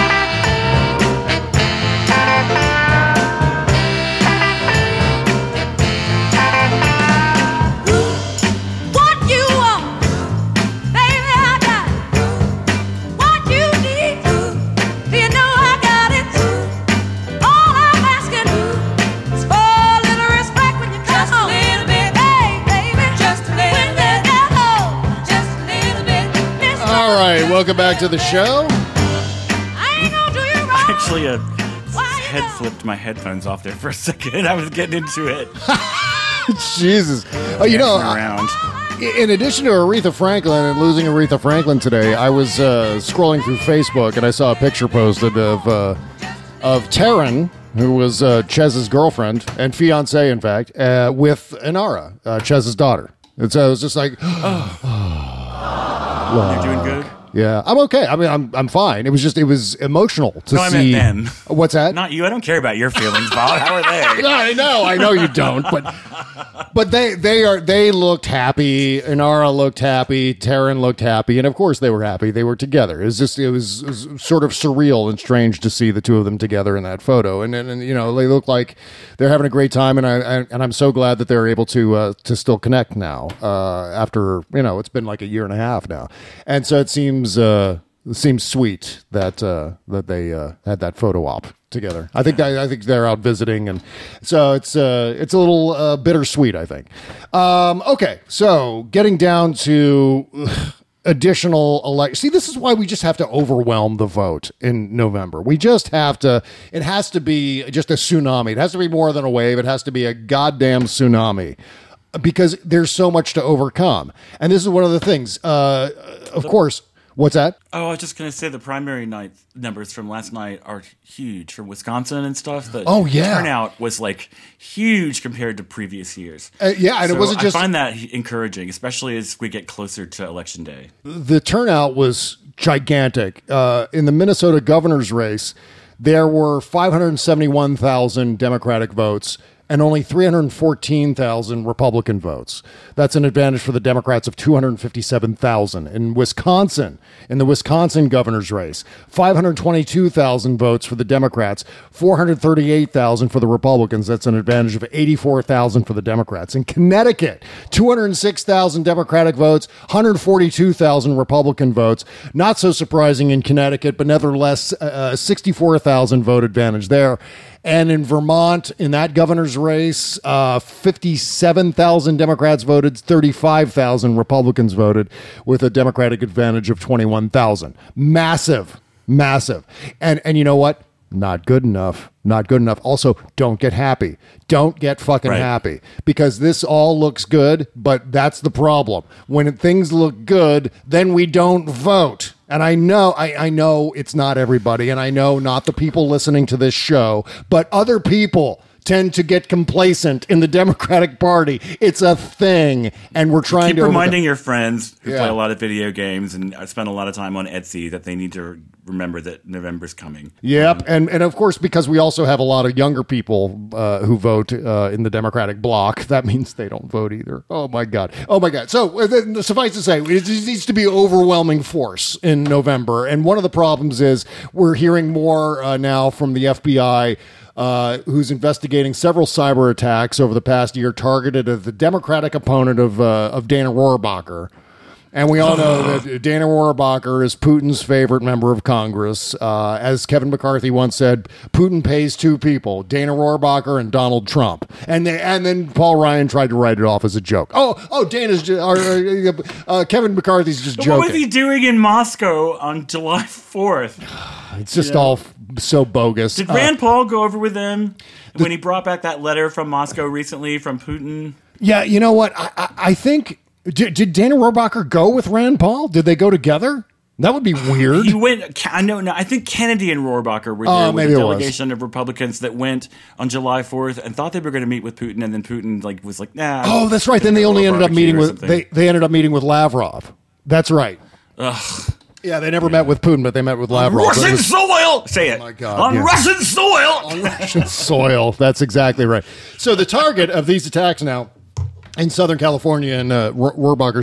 Welcome back to the show. Actually, a head flipped my headphones off there for a second. [LAUGHS] I was getting into it. [LAUGHS] Jesus. Oh, you know, Messing around. in addition to Aretha Franklin and losing Aretha Franklin today, I was uh, scrolling through Facebook and I saw a picture posted of uh, of Taryn, who was uh, Chez's girlfriend and fiance, in fact, uh, with Inara, uh, Chez's daughter. And so it was just like, [GASPS] You're doing good. Yeah, I'm okay. I mean, I'm I'm fine. It was just it was emotional to No, I see. meant them. What's that? Not you. I don't care about your feelings, Bob. How are they? [LAUGHS] I know, I know you don't, but but they they are they looked happy. Inara looked happy. Taryn looked happy, and of course they were happy. They were together. It was just it was, it was sort of surreal and strange to see the two of them together in that photo. And and, and you know they look like they're having a great time, and I, I and I'm so glad that they're able to uh, to still connect now uh, after you know it's been like a year and a half now, and so it seems. Uh, seems sweet that uh, that they uh, had that photo op together. I think I, I think they're out visiting, and so it's uh, it's a little uh, bittersweet. I think. Um, okay, so getting down to additional elect. See, this is why we just have to overwhelm the vote in November. We just have to. It has to be just a tsunami. It has to be more than a wave. It has to be a goddamn tsunami. Because there's so much to overcome, and this is one of the things. Uh, of course, what's that? Oh, I was just gonna say the primary night numbers from last night are huge from Wisconsin and stuff. The Oh, yeah. turnout was like huge compared to previous years. Uh, yeah, and it wasn't just- I find that encouraging, especially as we get closer to election day. the turnout was gigantic. Uh, in the Minnesota governor's race, there were 571,000 Democratic votes and only 314,000 Republican votes. That's an advantage for the Democrats of 257,000. In Wisconsin, in the Wisconsin governor's race, 522,000 votes for the Democrats, 438,000 for the Republicans. That's an advantage of 84,000 for the Democrats. In Connecticut, 206,000 Democratic votes, 142,000 Republican votes. Not so surprising in Connecticut, but nevertheless, uh, 64,000 vote advantage there. And in Vermont, in that governor's race, uh, 57,000 Democrats voted, 35,000 Republicans voted, with a Democratic advantage of 21,000. Massive, massive. And and you know what? Not good enough. Not good enough. Also, don't get happy. Don't get fucking Right. happy because this all looks good, but that's the problem. When things look good, then we don't vote. And I know, I, I know it's not everybody, and I know not the people listening to this show, but other people tend to get complacent in the [LAUGHS] Democratic Party. It's a thing, and we're trying Keep to reminding your friends who Yeah. play a lot of video games and spend a lot of time on Etsy that they need to remember that November's coming. Yep, and and of course because we also have a lot of younger people uh, who vote uh, in the Democratic bloc, [LAUGHS] that means they don't vote either. Oh my god! Oh my god! So uh, th- suffice to say, it needs to be overwhelming force in November, and one of the problems is we're hearing more uh, now from the FBI. Uh, who's investigating several cyber attacks over the past year targeted at the Democratic opponent of uh, of Dana Rohrabacher, and we all know that [SIGHS] Dana Rohrabacher is Putin's favorite member of Congress. Uh, as Kevin McCarthy once said, Putin pays two people, Dana Rohrabacher and Donald Trump. And they, and then Paul Ryan tried to write it off as a joke. Oh, oh, Dana's ju- uh, uh, Kevin McCarthy's just joking. what was he doing in Moscow on July 4th? [SIGHS] it's just all f- so bogus. Did Uh, Rand Paul go over with them when he brought back that letter from Moscow recently from Putin? yeah, you know what? I, I, I think did, did Dana Rohrabacher go with Rand Paul? Did they go together? That would be [SIGHS] weird. He went. I know. No, I think Kennedy and Rohrabacher were Oh, there with maybe a it was. delegation of Republicans that went on July 4th and thought they were going to meet with Putin, and then Putin like was like, "Nah." Oh, that's right. Then they only ended up meeting with they, they ended up meeting with Lavrov. That's right. Ugh. Yeah, they never met with Putin, but they met with Lavrov. Russian was- soil. Say it. Oh my God, On yeah. Russian soil. on Russian soil. That's exactly right. So the target of these attacks now in Southern California in uh,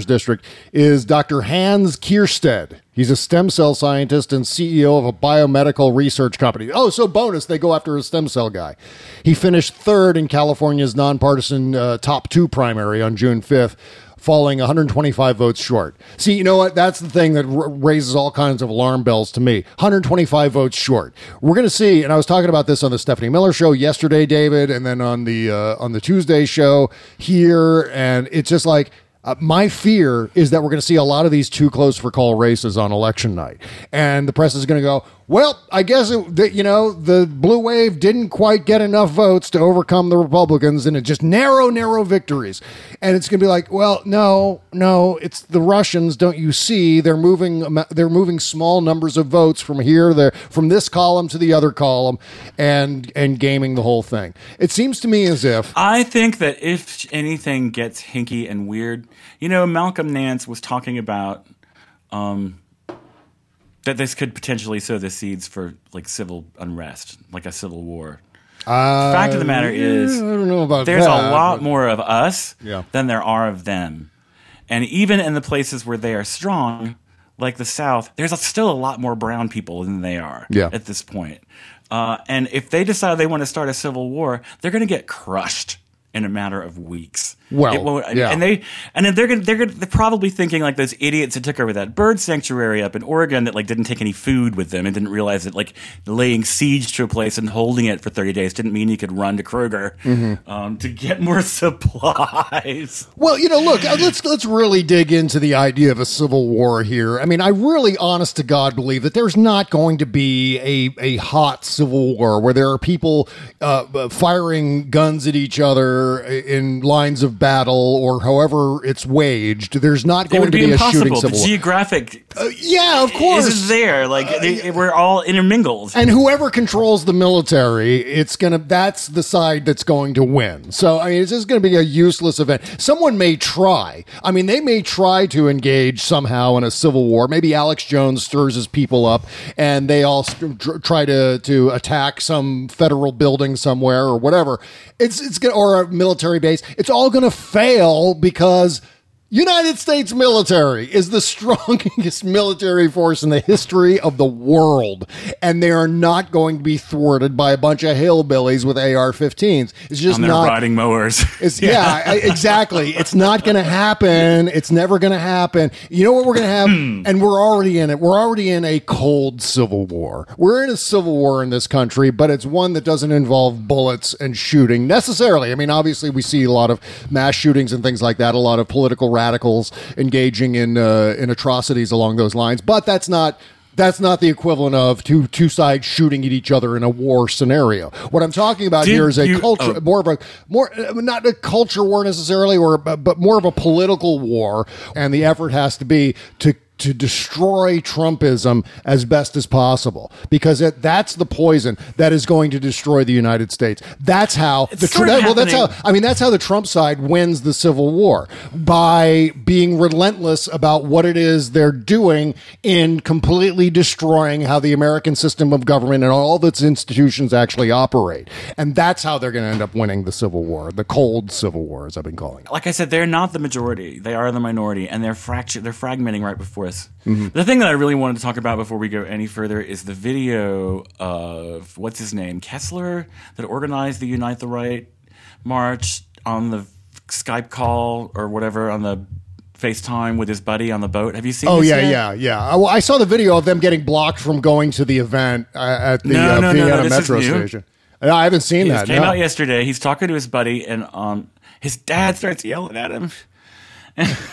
district is Dr. Hans Keirstead. He's a stem cell scientist and CEO of a biomedical research company. Oh, so bonus, they go after a stem cell guy. He finished third in California's nonpartisan uh, top two primary on June 5th. Falling 125 votes short. See, you know what? That's the thing that r- raises all kinds of alarm bells to me. 125 votes short. We're going to see, and I was talking about this on the Stephanie Miller show yesterday, David, and then on the uh, on the Tuesday show here, and it's just like uh, my fear is that we're going to see a lot of these too close for call races on election night, and the press is going to go, "Well, I guess that you know the blue wave didn't quite get enough votes to overcome the Republicans, and it just narrow, narrow victories." And it's going to be like, "Well, no, no, it's the Russians. Don't you see? They're moving, they're moving small numbers of votes from here, there, from this column to the other column, and and gaming the whole thing." It seems to me as if I think that if anything gets hinky and weird, you know, Malcolm Nance was talking about um, that this could potentially sow the seeds for like civil unrest, like a civil war. Uh, the fact of the matter is, I don't know about there's that, a lot but- more of us Yeah. than there are of them. And even in the places where they are strong, like the South, there's still a lot more brown people than they are Yeah. at this point. Uh, and if they decide they want to start a civil war, they're going to get crushed in a matter of weeks. Well, yeah. and they and then they're gonna, they're gonna, they're probably thinking like those idiots that took over that bird sanctuary up in Oregon that like didn't take any food with them and didn't realize that like laying siege to a place and holding it for thirty days didn't mean you could run to Kroger Mhm. um, to get more [LAUGHS] supplies. Well, you know, look, uh, let's let's really dig into the idea of a civil war here. I mean, I really, honest to God, believe that there's not going to be a a hot civil war where there are people uh, firing guns at each other in lines of battle or however it's waged. There's not going to be, a shooting civil war. geographic, uh, yeah, of course. isn't there. Like uh, they, we're all intermingled. And whoever controls the military, it's gonna that's the side that's going to win. So I mean, it's just gonna be a useless event. Someone may try. I mean, they may try to engage somehow in a civil war. Maybe Alex Jones stirs his people up, and they all st- tr- try to to attack some federal building somewhere or whatever. It's it's gonna or a military base. It's all gonna fail because. United States military is the [LAUGHS] strongest military force in the history of the world, and they are not going to be thwarted by a bunch of hillbillies with AR-15s. It's just not. riding mowers. [LAUGHS] It's, [LAUGHS] yeah, I- exactly. It's not going to happen. It's never going to happen. You know what we're going to have? Hmm. and we're already in it. We're already in a cold civil war. We're in a civil war in this country, but it's one that doesn't involve bullets and shooting necessarily. I mean, obviously, we see a lot of mass shootings and things like that, a lot of political radicals engaging in uh, in atrocities along those lines, but that's not that's not the equivalent of two two sides shooting at each other in a war scenario. What I'm talking about Did here is a you- culture, oh. more of a more uh, not a culture war necessarily, or but more of a political war, and the effort has to be to. To destroy Trumpism as best as possible, because it, that's the poison that is going to destroy the United States. That's how the sort of well, that's how I mean, that's how the Trump side wins the Civil War by being relentless about what it is they're doing in completely destroying how the American system of government and all of its institutions actually operate. And that's how they're going to end up winning the Civil War, the cold Civil War, as I've been calling it. like I said, they're not the majority. They are the minority, and they're fractured. They're fragmenting right before us. Mhm. The thing that I really wanted to talk about before we go any further is the video of what's his name Kessler that organized the Unite the Right march on the Skype call or whatever on the FaceTime with his buddy on the boat. Have you seen? Oh this yeah, yet? yeah, yeah. I, well, I saw the video of them getting blocked from going to the event uh, at the No, uh, no, no, no, Vienna metro station. No, I haven't seen He that. came out yesterday. He's talking to his buddy, and um, his dad starts yelling at him.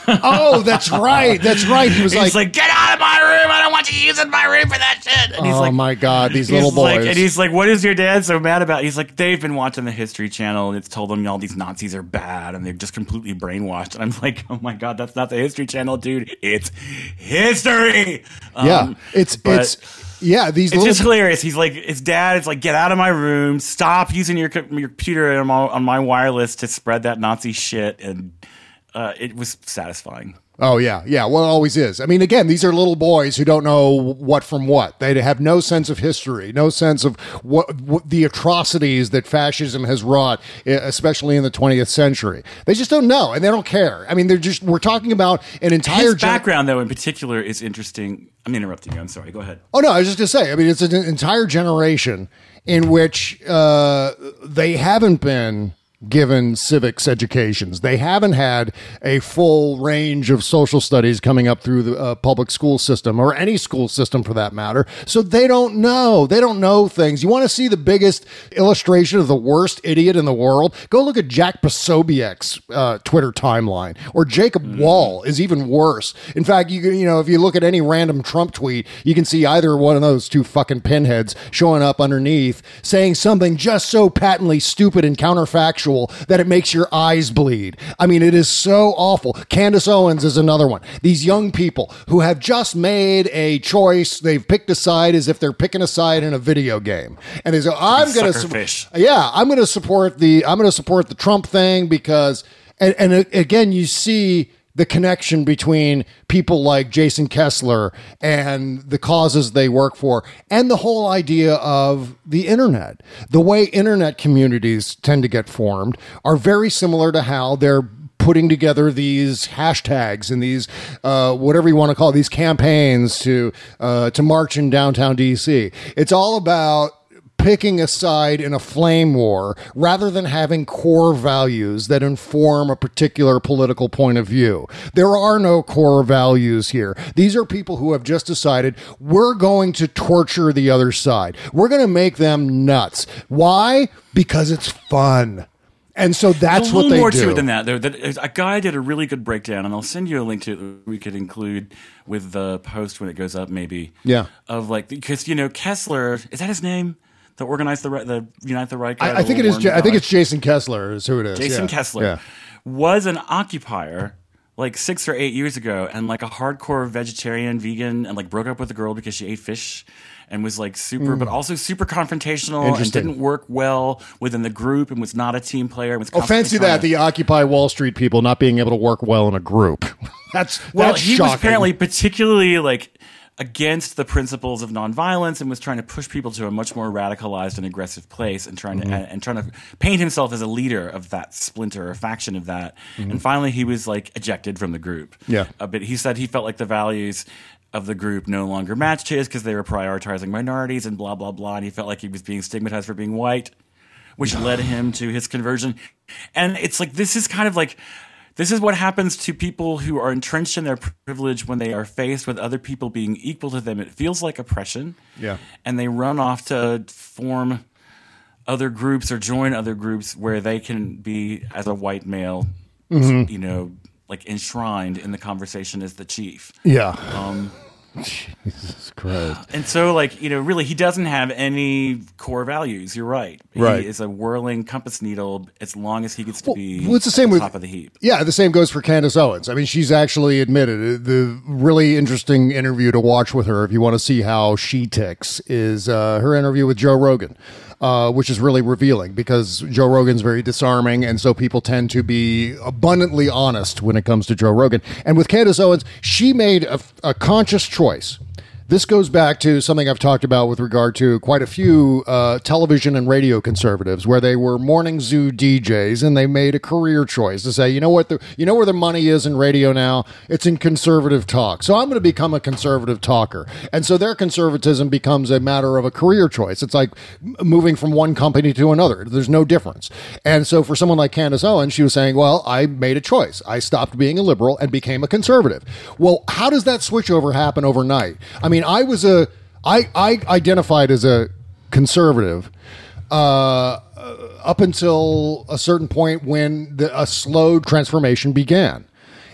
Oh, that's right. That's right. He was He's like, like, "Get out of my room! I don't want you using my room for that shit." And he's "Oh like, my god, these he's little like- boys." and he's like, "What is your dad so mad about?" He's like, "They've been watching the History Channel, and it's told them all these Nazis are bad, and they're just completely brainwashed." And I'm like, "Oh my god, that's not the History Channel, dude. It's history." yeah, Um, it's but- it's yeah. These it's little just hilarious. He's like, his dad is like, get out of my room. Stop using your, your computer on my, on my wireless to spread that Nazi shit. And uh, it was satisfying. Oh yeah, yeah. Well, it always is. I mean, again, these are little boys who don't know what from what. They have no sense of history, no sense of what, what the atrocities that fascism has wrought, especially in the 20th century. They just don't know, and they don't care. I mean, they're just. We're talking about an entire His gen- background, though, in particular, is interesting. I'm interrupting you. I'm sorry. Go ahead. Oh no, I was just gonna say. I mean, it's an entire generation in which uh, they haven't been given civics educations. They haven't had a full range of social studies coming up through the uh, public school system or any school system for that matter. So they don't know. They don't know things. You want to see the biggest illustration of the worst idiot in the world? Go look at Jack Posobiec's uh, Twitter timeline. Or Jacob Wohl is even worse. In fact, you you know if you look at any random Trump tweet, you can see either one of those two fucking pinheads showing up underneath saying something just so patently stupid and counterfactual that it makes your eyes bleed. I mean, it is so awful. Candace Owens is another one. These young people who have just made a choice, they've picked a side as if they're picking a side in a video game, and they say, "I'm going to." Suckerfish. Yeah, I'm going to support the I'm going to support the Trump thing because and and uh, again you see the connection between people like Jason Kessler and the causes they work for, and the whole idea of the internet. The way internet communities tend to get formed are very similar to how they're putting together these hashtags and these uh, whatever you want to call it, these campaigns to uh, to march in downtown DC. It's all about picking a side in a flame war rather than having core values that inform a particular political point of view. There are no core values here. These are people who have just decided we're going to torture the other side. We're going to make them nuts. Why? Because it's fun. And so that's There's a what little they more do. to it than that. There, that a guy did a really good breakdown, and I'll send you a link to it. that We could include with the post when it goes up, maybe. Yeah. Of like because you know Kessler is that his name? The organized the the Unite the Right. guy, I, I think it is. Ja- I think it's Jason Kessler is who it is. Jason Yeah. Kessler Yeah. was an occupier like six or eight years ago, and like a hardcore vegetarian, vegan, and like broke up with a girl because she ate fish. And was like super, Mm. but also super confrontational, and didn't work well within the group, and was not a team player. Was Oh, fancy that to- the Occupy Wall Street people not being able to work well in a group. [LAUGHS] That's Well, that's he shocking. was apparently particularly like against the principles of nonviolence and was trying to push people to a much more radicalized and aggressive place and trying Mhm. to and trying to paint himself as a leader of that splinter or faction of that. Mhm. And finally, he was like ejected from the group. Yeah. Uh, but he said he felt like the values of the group no longer matched his because they were prioritizing minorities and blah blah blah. And he felt like he was being stigmatized for being white, which led him to his conversion. And it's like this is kind of like this is what happens to people who are entrenched in their privilege when they are faced with other people being equal to them. It feels like oppression. Yeah. And they run off to form other groups or join other groups where they can be, as a white male, Mhm. you know, like enshrined in the conversation as the chief. Yeah. Um, [LAUGHS] Jesus Christ. and so, like, you know, really, he doesn't have any core values. You're right. Right. He is a whirling compass needle as long as he gets to be well, it's the same with- top of the heap. Yeah, the same goes for Candace Owens. I mean, she's actually admitted the really interesting interview to watch with her if you want to see how she ticks is uh, her interview with Joe Rogan. Uh, which is really revealing because Joe Rogan's very disarming, and so people tend to be abundantly honest when it comes to Joe Rogan. And with Candace Owens, she made a, a conscious choice. This goes back to something I've talked about with regard to quite a few uh, television and radio conservatives, where they were morning zoo DJs and they made a career choice to say, you know what, the, you know where the money is in radio now? It's in conservative talk. So I'm going to become a conservative talker, and so their conservatism becomes a matter of a career choice. It's like moving from one company to another. There's no difference. And so for someone like Candace Owens, she was saying, well, I made a choice. I stopped being a liberal and became a conservative. Well, how does that switchover happen overnight? I mean, I was a, I, I identified as a conservative uh, up until a certain point when the, a slow transformation began.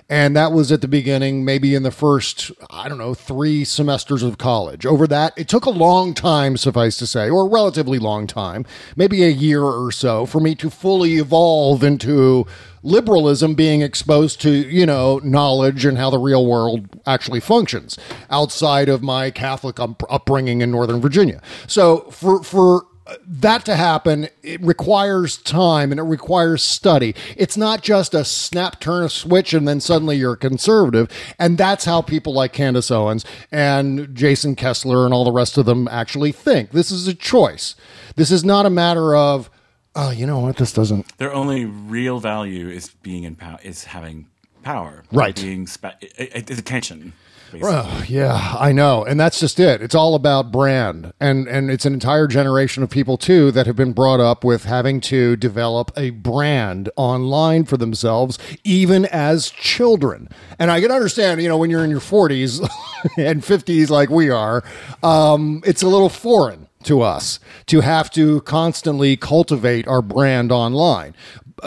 And that was at the beginning, maybe in the first, I don't know, three semesters of college. Over that, it took a long time, suffice to say, or a relatively long time, maybe a year or so, for me to fully evolve into liberalism being exposed to, you know, knowledge and how the real world actually functions outside of my Catholic up- upbringing in Northern Virginia. So for, for, that to happen, it requires time and it requires study. It's not just a snap, turn a switch, and then suddenly you're a conservative. And that's how people like Candace Owens and Jason Kessler and all the rest of them actually think. This is a choice. This is not a matter of, oh, you know what, this doesn't. Their only real value is being in power, is having power, Right. Being spe- it, it, it's attention. Well, yeah, I know, and that's just it. It's all about brand, and and it's an entire generation of people too that have been brought up with having to develop a brand online for themselves, even as children. And I can understand, you know, when you're in your 40s [LAUGHS] and 50s like we are, um, it's a little foreign to us to have to constantly cultivate our brand online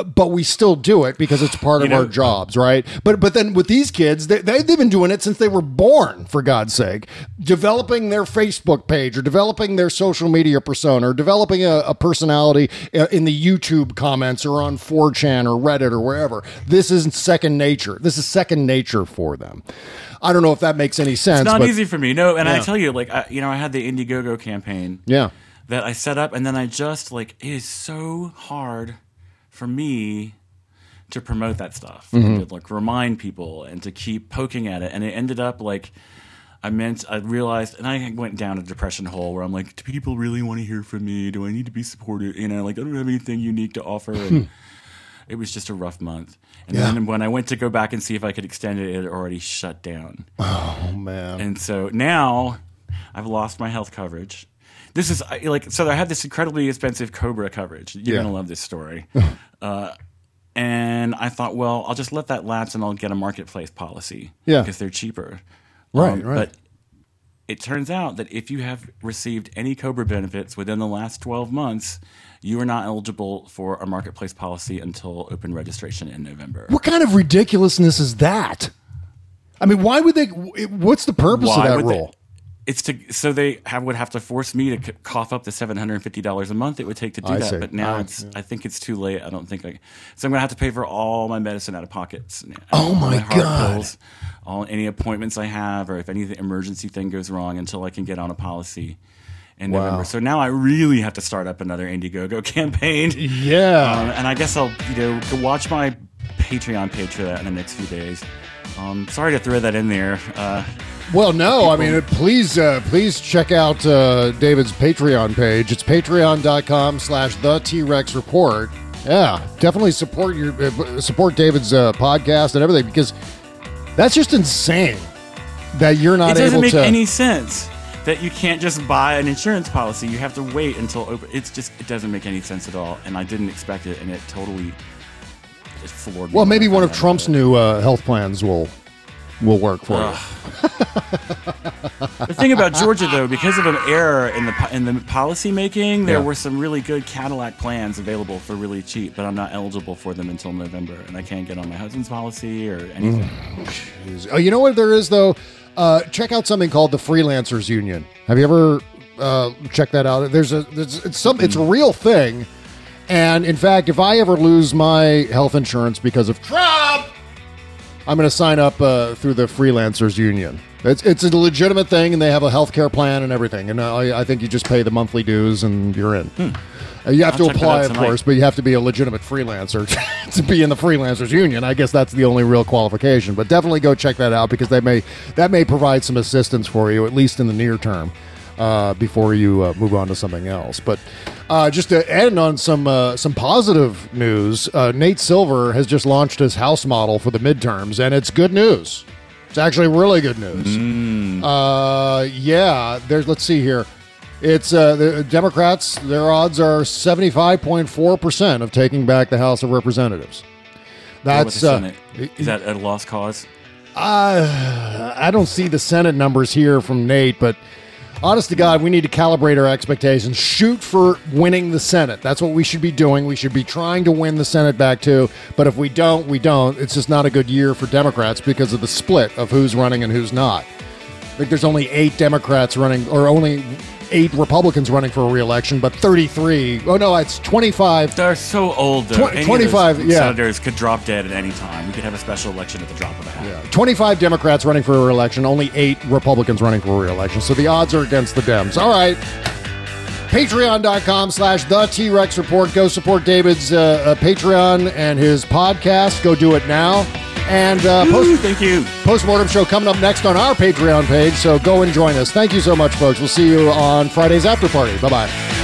but we still do it because it's part of know- our jobs, right? But but then with these kids, they, they they've been doing it since they were born, for God's sake, developing their Facebook page or developing their social media persona or developing a, a personality uh, in the YouTube comments or on 4chan or Reddit or wherever. This isn't second nature. This is second nature for them. I don't know if that makes any sense. It's not but- easy for me. No, and I tell you, like, I, you know, I had the Indiegogo campaign. Yeah. That I set up, and then I just like it is so hard for me to promote that stuff, Mhm. and to like remind people and to keep poking at it. And it ended up like I meant I realized, and I went down a depression hole where I'm like, do people really want to hear from me? Do I need to be supported? You know, like I don't have anything unique to offer. And it was just a rough month. And Yeah. then when I went to go back and see if I could extend it, it had already shut down. Oh man! And so now I've lost my health coverage. This is like so. I had this incredibly expensive Cobra coverage. You're Yeah. gonna love this story. [LAUGHS] uh, and I thought, well, I'll just let that lapse and I'll get a marketplace policy. Yeah. because they're cheaper. Right, right. But it turns out that if you have received any Cobra benefits within the last 12 months, you are not eligible for a marketplace policy until open registration in November. What kind of ridiculousness is that? I mean, why would they? What's the purpose Why of that rule? It's to so they have, would have to force me to c- cough up the seven hundred and fifty dollars a month it would take to do I that. see. But now I- it's I think it's too late. I don't think I. So I'm gonna have to pay for all my medicine out of pockets. Oh, my heart God. Pills, all any appointments I have, or if any emergency thing goes wrong, until I can get on a policy. In Wow. November, so now I really have to start up another Indiegogo [LAUGHS] campaign. Yeah. um, and I guess I'll you know watch my Patreon page for that in the next few days. Um, sorry to throw that in there. Uh, Well, no, I mean, please, uh, please check out uh, David's Patreon page. It's patreon.com slash the T-Rex report. Yeah, definitely support your uh, support David's uh, podcast and everything because that's just insane that you're not able to it doesn't make to. any sense that you can't just buy an insurance policy. You have to wait until open. It's just it doesn't make any sense at all, and I didn't expect it, and it totally floored me. well, maybe one of Trump's new uh, health plans will will work for Ugh. you. The thing about Georgia, though, because of an error in the in the policy making, there Yeah. were some really good Cadillac plans available for really cheap, but I'm not eligible for them until November, and I can't get on my husband's policy or anything. Jeez. Oh, you know what there is though? Uh, check out something called the Freelancers Union. Have you ever uh, checked that out? There's a there's, it's some it's a real thing, and in fact, if I ever lose my health insurance because of Trump, I'm going to sign up uh, through the Freelancers Union. It's it's a legitimate thing, and they have a health care plan and everything. And I, I think you just pay the monthly dues, and you're in. Uh, you have I'll to apply, of course, but you have to be a legitimate freelancer [LAUGHS] to be in the freelancers union. I guess that's the only real qualification. But definitely go check that out because they may that may provide some assistance for you at least in the near term uh, before you uh, move on to something else. But uh, just to end on some uh, some positive news, uh, Nate Silver has just launched his House model for the midterms, and it's good news. It's actually really good news. Uh, yeah, there's. Let's see here. It's uh, the Democrats. Their odds are seventy five point four percent of taking back the House of Representatives. That's uh, Senate? Is that a lost cause? uh, I don't see the Senate numbers here from Nate, but honest to God, we need to calibrate our expectations. Shoot for winning the Senate. That's what we should be doing. We should be trying to win the Senate back too. But if we don't, we don't. It's just not a good year for Democrats because of the split of who's running and who's not. Think there's only eight Democrats running, or only eight Republicans running for a reelection, but 33. Oh no, it's 25. They're so old. Though. Twen- 25, yeah. senators could drop dead at any time. We could have a special election at the drop of a hat. Yeah. 25 Democrats running for a reelection, only eight Republicans running for a reelection. So the odds are against the Dems. All right. Patreon.com slash the T Rex report. Go support David's uh, uh, Patreon and his podcast. Go do it now. And uh, post, thank you. Postmortem show coming up next on our Patreon page. So go and join us. Thank you so much, folks. We'll see you on Friday's after party. Bye bye.